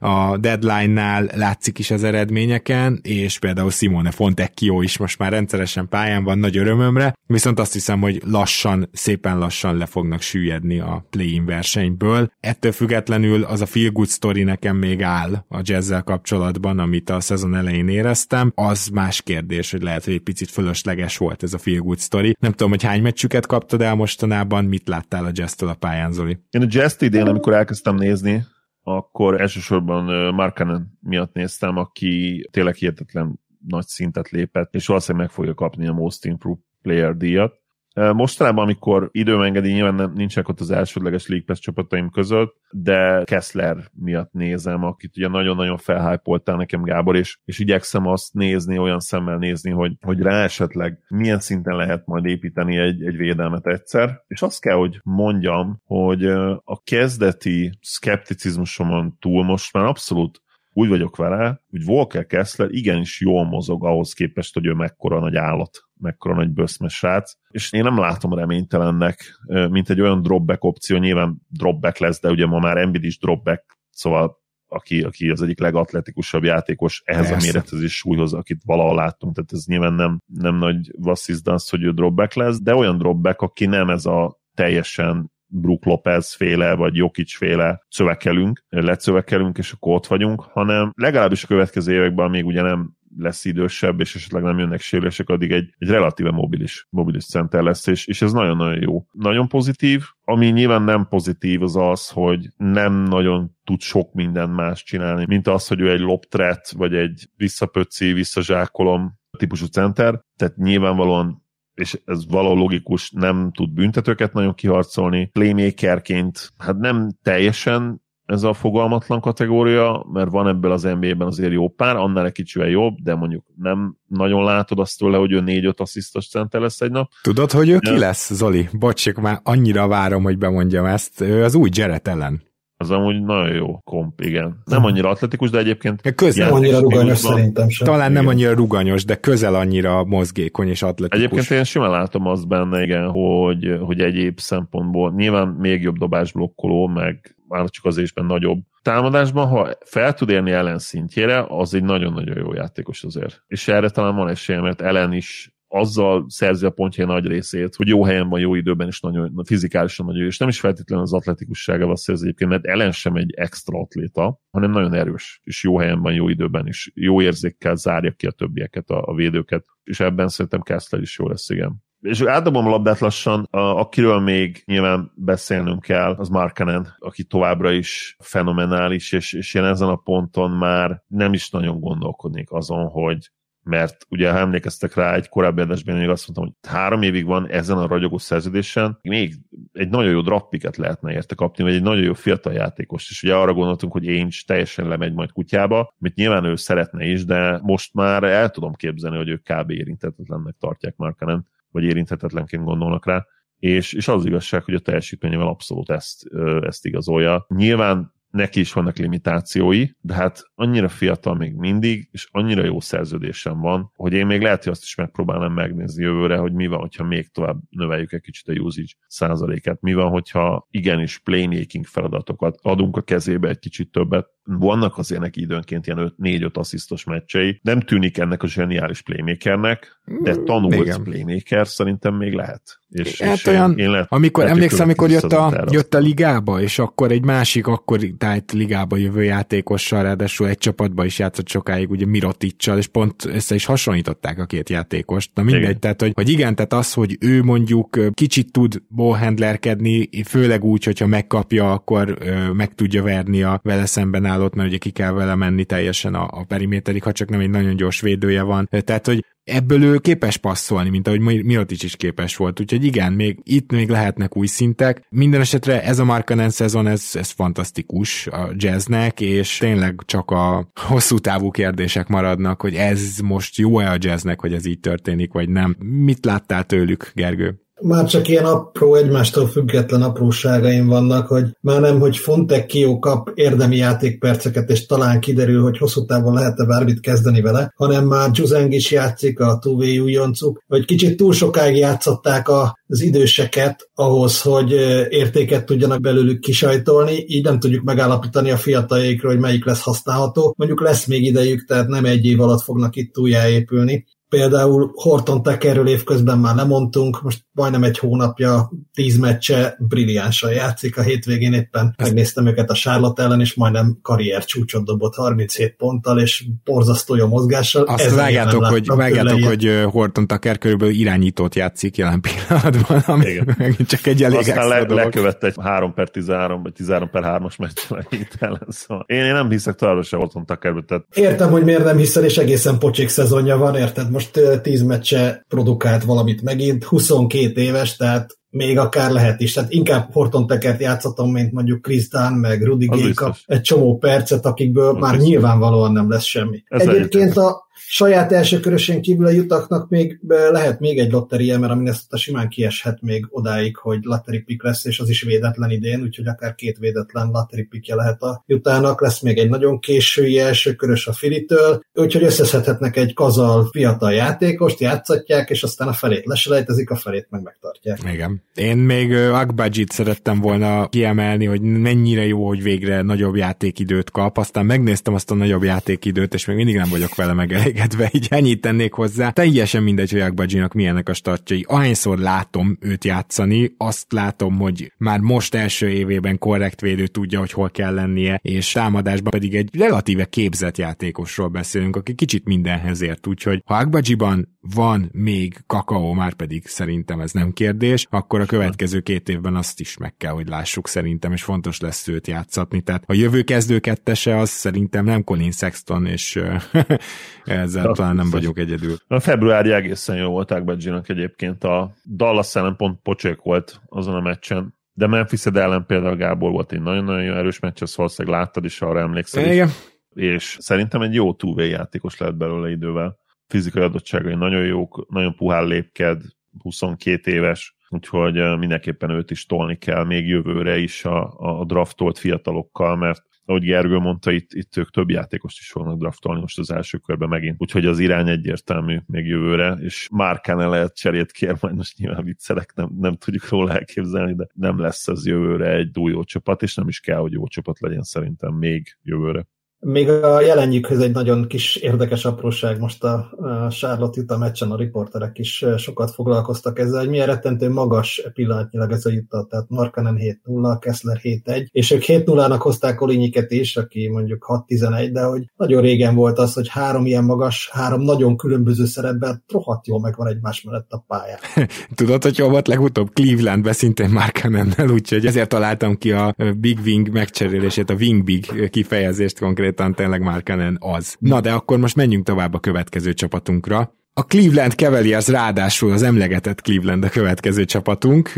a deadline-nál, látszik is az eredményeken, és például Simone Fontecchio is most már rendszeresen pályán van nagy örömömre, viszont azt hiszem, hogy lassan, szépen lassan le fognak süllyedni a play-in versenyből. Ettől függetlenül az a feel good story nekem még áll a jazzzel kapcsolatban, amit a szezon elején éreztem, az más kérdés, hogy lehet, hogy egy picit fölösleges volt ez a feel good story. Nem tudom, hogy hány meccsüket kaptad el mostanában, mit láttál a jazz a pályán, Zoli? Én a jazz idén, amikor elkezdtem nézni, akkor elsősorban Markanen miatt néztem, aki tényleg hihetetlen nagy szintet lépett, és valószínűleg meg fogja kapni a Most Improved Player díjat. Mostanában, amikor időm engedi, nyilván nem, nincsenek ott az elsődleges League Pass csapataim között, de Kessler miatt nézem, akit ugye nagyon-nagyon felhájpoltál nekem Gábor, és, és igyekszem azt nézni, olyan szemmel nézni, hogy, hogy rá esetleg milyen szinten lehet majd építeni egy, egy védelmet egyszer. És azt kell, hogy mondjam, hogy a kezdeti szkepticizmusomon túl most már abszolút úgy vagyok vele, hogy Walker Kessler igenis jól mozog ahhoz képest, hogy ő mekkora nagy állat, mekkora nagy böszmes srác, és én nem látom reménytelennek, mint egy olyan dropback opció, nyilván dropback lesz, de ugye ma már Embiid is dropback, szóval aki, aki az egyik legatletikusabb játékos ehhez Persze. a mérethez is súlyhoz, akit valahol láttunk, tehát ez nyilván nem, nem nagy vasszizdansz, hogy ő dropback lesz, de olyan dropback, aki nem ez a teljesen Brook Lopez féle, vagy Jokic féle szövekelünk, lecövekelünk, és akkor ott vagyunk, hanem legalábbis a következő években még ugye nem lesz idősebb, és esetleg nem jönnek sérülések, addig egy, egy relatíve mobilis, mobilis center lesz, és, és ez nagyon-nagyon jó. Nagyon pozitív, ami nyilván nem pozitív az az, hogy nem nagyon tud sok minden más csinálni, mint az, hogy ő egy loptret, vagy egy visszapöcci, visszazsákolom típusú center, tehát nyilvánvalóan és ez való logikus, nem tud büntetőket nagyon kiharcolni. Playmakerként, hát nem teljesen ez a fogalmatlan kategória, mert van ebből az NBA-ben azért jó pár, annál egy kicsivel jobb, de mondjuk nem nagyon látod azt tőle, hogy ő négy-öt asszisztos center lesz egy nap. Tudod, hogy ő ki lesz, Zoli? Bocs, már annyira várom, hogy bemondjam ezt. Ő az új Jared ellen. Az amúgy nagyon jó komp, igen. Nem annyira atletikus, de egyébként... Közel nem annyira ruganyos szerintem sem. Talán igen. nem annyira ruganyos, de közel annyira mozgékony és atletikus. Egyébként én simán látom azt benne, igen, hogy, hogy egyéb szempontból nyilván még jobb dobásblokkoló, meg már csak az ésben nagyobb támadásban, ha fel tud érni ellen szintjére, az egy nagyon-nagyon jó játékos azért. És erre talán van esélye, mert ellen is azzal szerzi a pontja nagy részét, hogy jó helyen van, jó időben, és nagyon fizikálisan nagyon jó, és nem is feltétlenül az atletikussága az szerzi egyébként, mert ellen sem egy extra atléta, hanem nagyon erős, és jó helyen van, jó időben, és jó érzékkel zárja ki a többieket, a, a védőket, és ebben szerintem Kessler is jó lesz, igen. És átdobom a labdát lassan, a, akiről még nyilván beszélnünk kell, az Markanen, aki továbbra is fenomenális, és, és én ezen a ponton már nem is nagyon gondolkodnék azon, hogy mert ugye ha emlékeztek rá egy korábbi adásban, még azt mondtam, hogy három évig van ezen a ragyogó szerződésen, még egy nagyon jó drappiket lehetne érte kapni, vagy egy nagyon jó fiatal játékos, és ugye arra gondoltunk, hogy is teljesen lemegy majd kutyába, amit nyilván ő szeretne is, de most már el tudom képzelni, hogy ők kb. érintetetlennek tartják Markanen, vagy érinthetetlenként gondolnak rá, és, és az igazság, hogy a teljesítményével abszolút ezt, ezt igazolja. Nyilván neki is vannak limitációi, de hát annyira fiatal még mindig, és annyira jó szerződésem van, hogy én még lehet, hogy azt is megpróbálnám megnézni jövőre, hogy mi van, hogyha még tovább növeljük egy kicsit a usage százalékát, mi van, hogyha igenis playmaking feladatokat adunk a kezébe egy kicsit többet, vannak azért neki időnként ilyen 4-5 asszisztos meccsei, nem tűnik ennek a zseniális playmakernek, de hmm, tanult Igen. playmaker szerintem még lehet. És, hát és olyan, én, én lehet, amikor lehet, emlékszem, amikor jött a, jött a ligába, és akkor egy másik, akkor tájt ligába jövő játékossal, ráadásul egy csapatba is játszott sokáig, ugye Miroticsal, és pont össze is hasonlították a két játékost. Na mindegy, igen. tehát hogy, hogy igen, tehát az, hogy ő mondjuk kicsit tud ballhandlerkedni, főleg úgy, hogyha megkapja, akkor ö, meg tudja verni a vele szemben állott, mert ugye ki kell vele menni teljesen a, a periméterig, ha csak nem egy nagyon gyors védője van. Tehát, hogy ebből ő képes passzolni, mint ahogy Mirotic is képes volt, úgyhogy igen, még itt még lehetnek új szintek. Minden esetre ez a Markanen szezon, ez, ez fantasztikus a jazznek, és tényleg csak a hosszú távú kérdések maradnak, hogy ez most jó-e a jazznek, hogy ez így történik, vagy nem. Mit láttál tőlük, Gergő? Már csak ilyen apró, egymástól független apróságaim vannak, hogy már nem, hogy Fontecchio kap érdemi játékperceket, és talán kiderül, hogy hosszú távon lehet-e bármit kezdeni vele, hanem már Zsuzeng is játszik, a Tuvé újoncuk, vagy kicsit túl sokáig játszották az időseket ahhoz, hogy értéket tudjanak belőlük kisajtolni, így nem tudjuk megállapítani a fiataljaikról, hogy melyik lesz használható. Mondjuk lesz még idejük, tehát nem egy év alatt fognak itt újjáépülni. Például Horton Tekerről évközben már lemondtunk, most majdnem egy hónapja, tíz meccse brilliánsan játszik, a hétvégén éppen Ezt... megnéztem őket a Charlotte ellen, és majdnem karrier csúcsot dobott 37 ponttal, és borzasztó jó mozgással. Azt Ez vágjátok, hogy, vágjátok hogy Horton Tucker körülbelül irányítót játszik jelen pillanatban, ami Igen. megint csak egy elég Aztán le, lekövette egy 3 per 13, vagy 13 per 3-as meccsen ellen, szóval én, én nem hiszek továbbra se Horton Tuckerbe. Tehát... Értem, hogy miért nem hiszel, és egészen pocsék szezonja van, érted? Most most 10 meccse produkált valamit megint, 22 éves, tehát még akár lehet is. Tehát inkább Horton Tekert játszatom, mint mondjuk Krisztán, meg Rudi Gay kap egy csomó percet, akikből az már biztos. nyilvánvalóan nem lesz semmi. Ez Egyébként a, saját első körösén kívül a jutaknak még lehet még egy lotteria, mert a a simán kieshet még odáig, hogy lottery pick lesz, és az is védetlen idén, úgyhogy akár két védetlen lottery pickje lehet a jutának. Lesz még egy nagyon késői első körös a Filitől, úgyhogy összeszedhetnek egy kazal fiatal játékost, játszatják, és aztán a felét leselejtezik, a felét meg megtartják. Igen. Én még Akbajit szerettem volna kiemelni, hogy mennyire jó, hogy végre nagyobb játékidőt kap, aztán megnéztem azt a nagyobb játékidőt, és még mindig nem vagyok vele megelégedve elégedve, így ennyit tennék hozzá. Teljesen mindegy, hogy Akbajinak milyenek a startjai. Ahányszor látom őt játszani, azt látom, hogy már most első évében korrekt védő tudja, hogy hol kell lennie, és támadásban pedig egy relatíve képzett játékosról beszélünk, aki kicsit mindenhez ért, úgyhogy ha Akbajiban van még kakaó, már pedig szerintem ez nem kérdés, akkor a következő két évben azt is meg kell, hogy lássuk szerintem, és fontos lesz őt játszatni. Tehát a jövő kezdőkettese az szerintem nem Colin Sexton, és ezzel a, talán nem vagyok egyedül. A februári egészen jó volt Agbajinak egyébként. A Dallas ellen pont pocsék volt azon a meccsen, de memphis ellen például Gábor volt egy nagyon-nagyon erős meccs, ezt valószínűleg láttad is, arra emlékszel Igen. És szerintem egy jó túvé játékos lehet belőle idővel fizikai adottságai nagyon jók, nagyon puhán lépked, 22 éves, úgyhogy mindenképpen őt is tolni kell még jövőre is a, a draftolt fiatalokkal, mert ahogy Gergő mondta, itt, itt ők több játékost is fognak draftolni most az első körben megint. Úgyhogy az irány egyértelmű még jövőre, és Márkán lehet cserét kér, majd most nyilván viccelek, nem, nem tudjuk róla elképzelni, de nem lesz ez jövőre egy új jó csapat, és nem is kell, hogy jó csapat legyen szerintem még jövőre. Még a jelenjükhöz egy nagyon kis érdekes apróság, most a, Charlotte Utah meccsen a riporterek is sokat foglalkoztak ezzel, hogy milyen rettentő magas pillanatnyilag ez a Utah, tehát Markanen 7-0, Kessler 7-1, és ők 7-0-nak hozták Olinyiket is, aki mondjuk 6-11, de hogy nagyon régen volt az, hogy három ilyen magas, három nagyon különböző szerepben rohadt jól megvan egymás mellett a pályán. Tudod, hogy volt legutóbb? Clevelandbe szintén Markanennel, úgyhogy ezért találtam ki a Big Wing megcserélését, a Wing Big kifejezést konkrét konkrétan tényleg Markanen az. Na de akkor most menjünk tovább a következő csapatunkra. A Cleveland Cavaliers ráadásul az emlegetett Cleveland a következő csapatunk,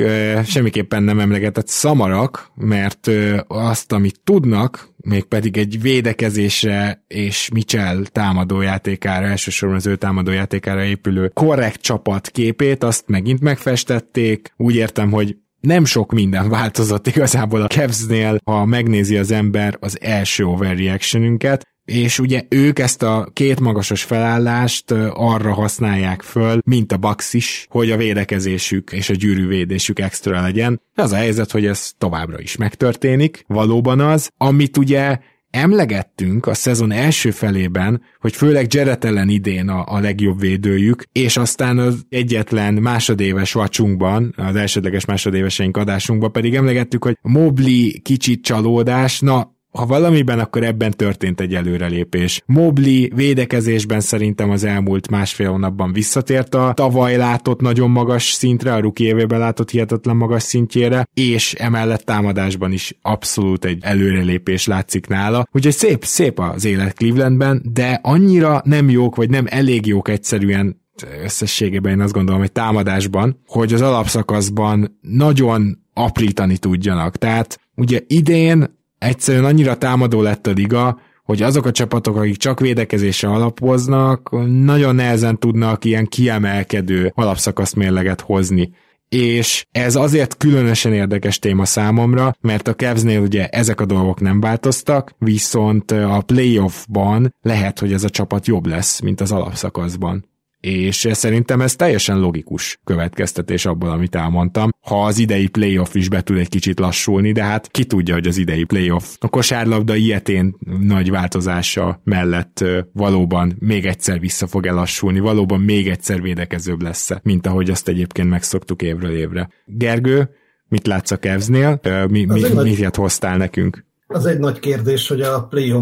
semmiképpen nem emlegetett szamarak, mert azt, amit tudnak, mégpedig egy védekezésre és Mitchell támadójátékára, elsősorban az ő támadójátékára épülő korrekt csapat képét, azt megint megfestették. Úgy értem, hogy nem sok minden változott igazából a Cavs-nél, ha megnézi az ember az első overreactionünket, és ugye ők ezt a két magasos felállást arra használják föl, mint a Bucks is, hogy a védekezésük és a gyűrűvédésük extra legyen. Az a helyzet, hogy ez továbbra is megtörténik, valóban az, amit ugye emlegettünk a szezon első felében, hogy főleg Jared ellen idén a, a legjobb védőjük, és aztán az egyetlen másodéves vacsunkban, az elsődleges másodéveseink adásunkban pedig emlegettük, hogy Mobley kicsit csalódás, na ha valamiben, akkor ebben történt egy előrelépés. Mobley védekezésben szerintem az elmúlt másfél hónapban visszatért a tavaly látott nagyon magas szintre, a ruki évében látott hihetetlen magas szintjére, és emellett támadásban is abszolút egy előrelépés látszik nála. Úgyhogy szép, szép az élet Clevelandben, de annyira nem jók, vagy nem elég jók egyszerűen összességében én azt gondolom, hogy támadásban, hogy az alapszakaszban nagyon aprítani tudjanak. Tehát ugye idén egyszerűen annyira támadó lett a liga, hogy azok a csapatok, akik csak védekezésre alapoznak, nagyon nehezen tudnak ilyen kiemelkedő alapszakaszmérleget hozni. És ez azért különösen érdekes téma számomra, mert a Cavsnél ugye ezek a dolgok nem változtak, viszont a playoffban lehet, hogy ez a csapat jobb lesz, mint az alapszakaszban és szerintem ez teljesen logikus következtetés abból, amit elmondtam. Ha az idei playoff is be tud egy kicsit lassulni, de hát ki tudja, hogy az idei playoff a kosárlabda ilyetén nagy változása mellett valóban még egyszer vissza fog elassulni, valóban még egyszer védekezőbb lesz, mint ahogy azt egyébként megszoktuk évről évre. Gergő, mit látsz a Cavs-nél? Mi, mi, mit nagy... hoztál nekünk? Az egy nagy kérdés, hogy a play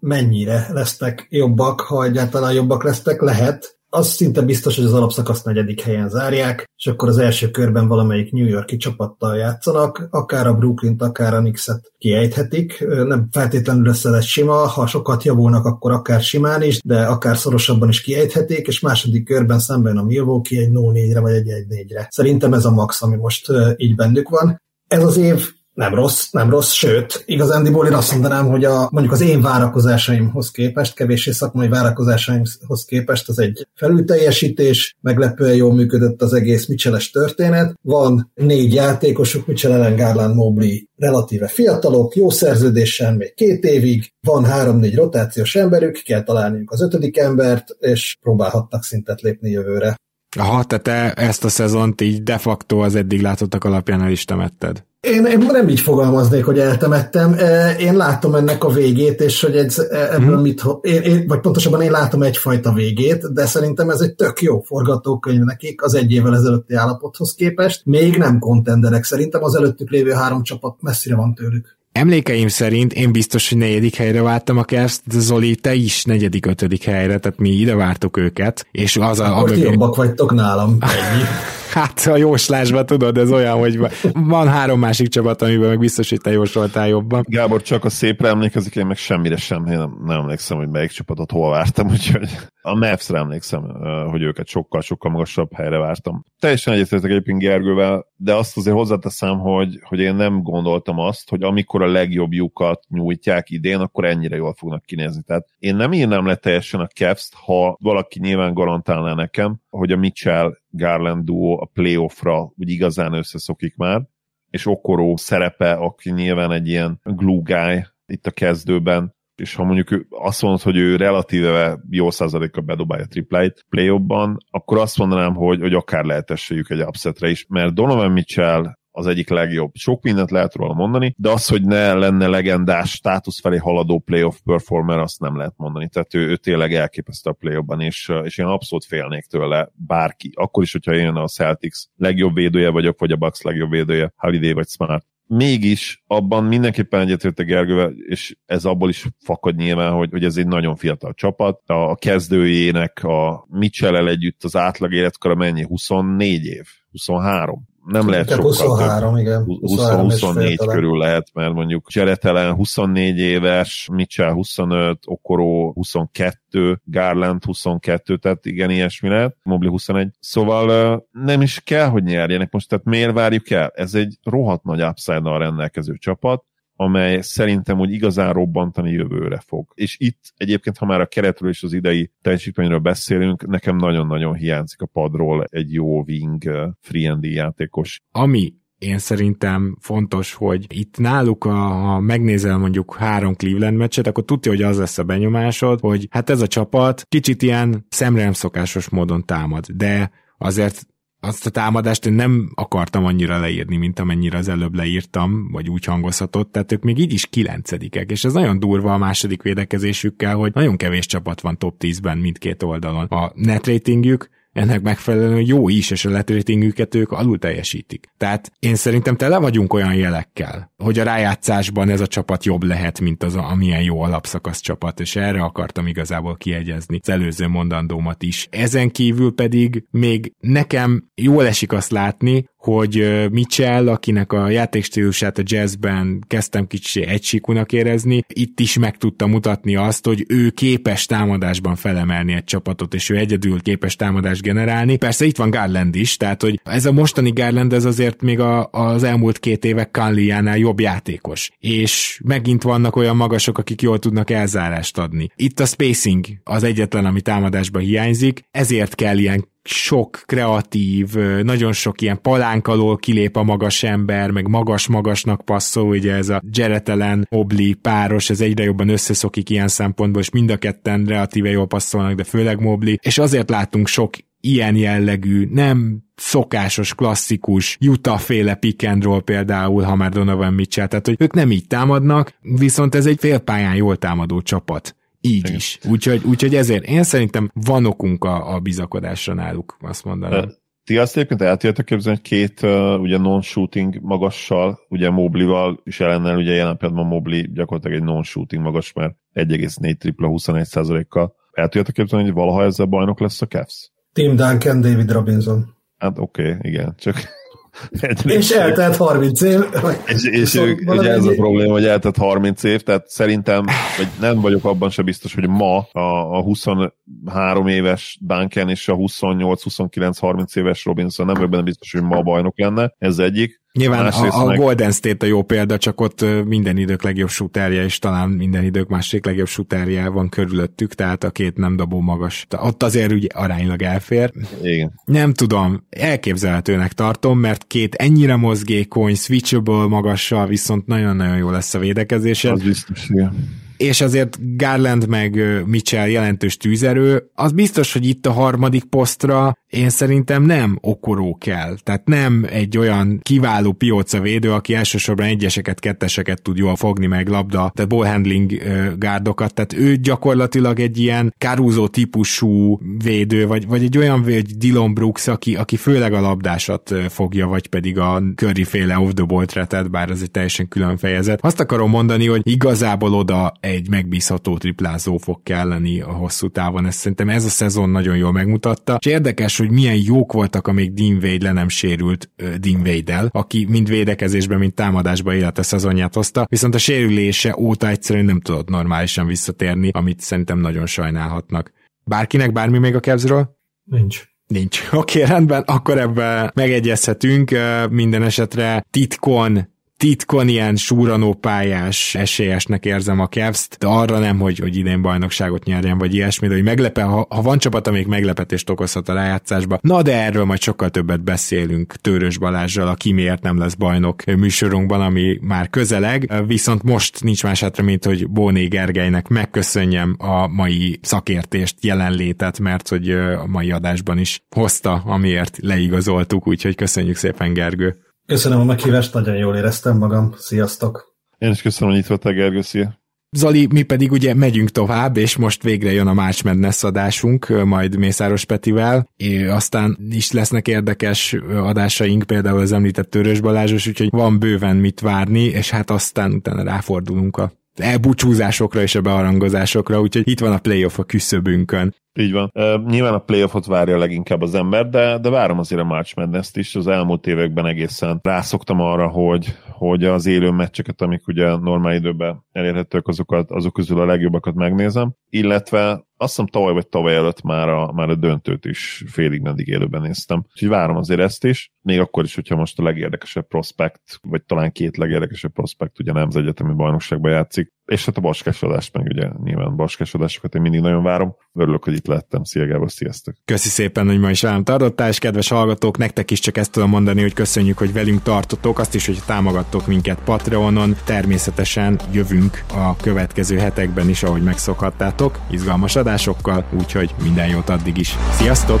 mennyire lesznek jobbak, ha egyáltalán jobbak lesznek, lehet, az szinte biztos, hogy az alapszakaszt negyedik helyen zárják, és akkor az első körben valamelyik New Yorki csapattal játszanak, akár a brooklyn akár a Knicks-et kiejthetik. Nem feltétlenül lesz ez sima, ha sokat javulnak, akkor akár simán is, de akár szorosabban is kiejthetik, és második körben szemben a Milwaukee egy 0-4-re vagy egy 1-4-re. Szerintem ez a max, ami most így bennük van. Ez az év nem rossz, nem rossz, sőt, igazándiból én azt mondanám, hogy a, mondjuk az én várakozásaimhoz képest, kevéssé szakmai várakozásaimhoz képest az egy felülteljesítés, meglepően jól működött az egész Micheles történet. Van négy játékosuk, Michel Ellen Garland Mobley relatíve fiatalok, jó szerződésen még két évig, van három-négy rotációs emberük, kell találniuk az ötödik embert, és próbálhatnak szintet lépni jövőre. Aha, tehát te ezt a szezont így de facto az eddig látottak alapján el is temetted. Én, én nem így fogalmaznék, hogy eltemettem. Én látom ennek a végét, és hogy ez, ebből hmm. mit, én, én, vagy pontosabban én látom egyfajta végét, de szerintem ez egy tök jó forgatókönyv nekik az egy évvel ezelőtti állapothoz képest. Még nem kontenderek, szerintem az előttük lévő három csapat messzire van tőlük. Emlékeim szerint én biztos, hogy negyedik helyre vártam a Cavs, de Zoli, te is negyedik, ötödik helyre, tehát mi ide vártuk őket. És az a, Akkor ti jobbak vagytok nálam. Ennyi. Hát a jóslásban tudod, ez olyan, hogy van három másik csapat, amiben meg biztos, hogy te jósoltál jobban. Gábor csak a szépre emlékezik, én meg semmire sem, én nem, nem emlékszem, hogy melyik csapatot hol vártam, úgyhogy a Mavs-re emlékszem, hogy őket sokkal-sokkal magasabb helyre vártam. Teljesen egyetértek egyébként Gergővel, de azt azért hozzáteszem, hogy, hogy én nem gondoltam azt, hogy amikor a legjobb lyukat nyújtják idén, akkor ennyire jól fognak kinézni. Tehát én nem írnám le teljesen a cavs ha valaki nyilván garantálná nekem, hogy a Mitchell Garland duo a playoffra úgy igazán összeszokik már, és Okoró szerepe, aki nyilván egy ilyen glue guy itt a kezdőben, és ha mondjuk azt mondod, hogy ő relatíve jó százalékkal bedobálja tripláit play akkor azt mondanám, hogy, hogy akár lehet esélyük egy upsetre is, mert Donovan Mitchell az egyik legjobb. Sok mindent lehet róla mondani, de az, hogy ne lenne legendás státusz felé haladó playoff performer, azt nem lehet mondani. Tehát ő, ő tényleg elképesztő a playoffban, és, és én abszolút félnék tőle bárki. Akkor is, hogyha én a Celtics legjobb védője vagyok, vagy a Bucks legjobb védője, Holiday vagy Smart, mégis abban mindenképpen egyetértek Gergővel, és ez abból is fakad nyilván, hogy, hogy ez egy nagyon fiatal csapat. A kezdőjének a Mitchell-el együtt az átlag életkora mennyi? 24 év? 23? Nem lehet sokkal 23, több. igen. 20-24 körül lehet, mert mondjuk Cseretelen 24 éves, Mitchell 25, Okoro 22, Garland 22, tehát igen, ilyesmi lehet, Mobley 21. Szóval nem is kell, hogy nyerjenek most, tehát miért várjuk el? Ez egy rohadt nagy upside rendelkező csapat, amely szerintem úgy igazán robbantani jövőre fog. És itt egyébként, ha már a keretről és az idei teljesítményről beszélünk, nekem nagyon-nagyon hiányzik a padról egy jó wing free and játékos. Ami én szerintem fontos, hogy itt náluk, a, ha megnézel mondjuk három Cleveland meccset, akkor tudja, hogy az lesz a benyomásod, hogy hát ez a csapat kicsit ilyen szemre nem szokásos módon támad, de azért azt a támadást én nem akartam annyira leírni, mint amennyire az előbb leírtam, vagy úgy hangozhatott, tehát ők még így is kilencedikek, és ez nagyon durva a második védekezésükkel, hogy nagyon kevés csapat van top 10-ben mindkét oldalon. A net ratingjük ennek megfelelően jó is, és a letratingüket ők alul teljesítik. Tehát én szerintem tele vagyunk olyan jelekkel, hogy a rájátszásban ez a csapat jobb lehet, mint az, a, amilyen jó alapszakasz csapat, és erre akartam igazából kiegyezni az előző mondandómat is. Ezen kívül pedig még nekem jól esik azt látni, hogy Mitchell, akinek a játékstílusát a jazzben kezdtem kicsi egysíkunak érezni, itt is meg tudta mutatni azt, hogy ő képes támadásban felemelni egy csapatot, és ő egyedül képes támadást generálni. Persze itt van Garland is, tehát hogy ez a mostani Garland ez azért még a, az elmúlt két évek Kanliánál jobb játékos. És megint vannak olyan magasok, akik jól tudnak elzárást adni. Itt a spacing az egyetlen, ami támadásban hiányzik, ezért kell ilyen sok kreatív, nagyon sok ilyen palánk alól kilép a magas ember, meg magas-magasnak passzol, ugye ez a Jeretelen Obli páros, ez egyre jobban összeszokik ilyen szempontból, és mind a ketten relatíve jól passzolnak, de főleg Mobli, és azért látunk sok ilyen jellegű, nem szokásos, klasszikus Utah féle pick and roll például, ha már Donovan Mitchell, tehát hogy ők nem így támadnak, viszont ez egy félpályán jól támadó csapat. Így Igen. is. Úgyhogy, úgyhogy ezért én szerintem van okunk a, a bizakodásra náluk, azt mondanám. Ti azt egyébként el tudjátok képzelni, hogy két uh, ugye non-shooting magassal, ugye Moblival és ellennel, ugye jelen pillanatban Mobli gyakorlatilag egy non-shooting magas, mert 1,4 tripla 21 százalékkal. El tudjátok képzelni, hogy valaha ezzel bajnok lesz a Cavs? Tim Duncan, David Robinson. Hát oké, okay, igen, csak és eltelt 30 év. És, és ők, ugye ez a probléma, hogy eltelt 30 év, tehát szerintem, vagy nem vagyok abban se biztos, hogy ma a, a 23 éves Duncan és a 28-29-30 éves Robinson nem vagyok benne biztos, hogy ma bajnok lenne, ez egyik. Nyilván a, a. Golden State a jó példa, csak ott minden idők legjobb shooterje, és talán minden idők másik legjobb shooterje van körülöttük, tehát a két nem dobó magas. Ott azért ugye aránylag elfér. Igen. Nem tudom, elképzelhetőnek tartom, mert két ennyire mozgékony, switchable magassal viszont nagyon-nagyon jó lesz a védekezése. Az biztos, igen és azért Garland meg Mitchell jelentős tűzerő, az biztos, hogy itt a harmadik posztra én szerintem nem okoró kell. Tehát nem egy olyan kiváló pióca védő, aki elsősorban egyeseket, ketteseket tud jól fogni meg labda, tehát ball handling gárdokat, tehát ő gyakorlatilag egy ilyen Caruso típusú védő, vagy, vagy egy olyan véd, Dylan Brooks, aki, aki főleg a labdásat fogja, vagy pedig a Curry féle off the ball bár ez egy teljesen külön fejezet. Azt akarom mondani, hogy igazából oda egy megbízható triplázó fog kelleni a hosszú távon. Ezt szerintem ez a szezon nagyon jól megmutatta. És érdekes, hogy milyen jók voltak, amíg Dean Wade le nem sérült uh, Dean Wade-el, aki mind védekezésben, mind támadásban élete szezonját hozta, viszont a sérülése óta egyszerűen nem tudott normálisan visszatérni, amit szerintem nagyon sajnálhatnak. Bárkinek bármi még a Cavsről? Nincs. Nincs. Oké, okay, rendben, akkor ebben megegyezhetünk. Minden esetre titkon titkon ilyen súranó pályás esélyesnek érzem a cavs de arra nem, hogy, hogy idén bajnokságot nyerjen, vagy ilyesmi, de hogy meglepe, ha, ha van csapat, amelyik meglepetést okozhat a rájátszásba, na de erről majd sokkal többet beszélünk Törös Balázsral, aki miért nem lesz bajnok műsorunkban, ami már közeleg, viszont most nincs más hátra, mint hogy Bóné Gergelynek megköszönjem a mai szakértést, jelenlétet, mert hogy a mai adásban is hozta, amiért leigazoltuk, úgyhogy köszönjük szépen Gergő. Köszönöm a meghívást, nagyon jól éreztem magam. Sziasztok! Én is köszönöm, hogy itt voltál, Gergő, szia! Zali, mi pedig ugye megyünk tovább, és most végre jön a March Madness adásunk, majd Mészáros Petivel, és aztán is lesznek érdekes adásaink, például az említett Törös Balázsos, úgyhogy van bőven mit várni, és hát aztán utána ráfordulunk a elbúcsúzásokra és a bearangozásokra, úgyhogy itt van a playoff a küszöbünkön. Így van. Uh, nyilván a playoffot várja leginkább az ember, de, de várom azért a March madness is. Az elmúlt években egészen rászoktam arra, hogy, hogy az élő meccseket, amik ugye normál időben elérhetők, azokat, azok közül a legjobbakat megnézem. Illetve azt hiszem tavaly vagy tavaly előtt már a, már a döntőt is félig meddig élőben néztem. Úgyhogy várom azért ezt is, még akkor is, hogyha most a legérdekesebb prospekt, vagy talán két legérdekesebb prospekt ugye nem az egyetemi bajnokságban játszik, és hát a baskásodást meg ugye nyilván baskásodásokat én mindig nagyon várom. Örülök, hogy itt lettem. Szia Gábor, sziasztok! Köszi szépen, hogy ma is velem tartottál, és kedves hallgatók, nektek is csak ezt tudom mondani, hogy köszönjük, hogy velünk tartotok, azt is, hogy támogattok minket Patreonon, természetesen jövünk a következő hetekben is, ahogy megszokhattátok, izgalmas adásokkal, úgyhogy minden jót addig is. Sziasztok!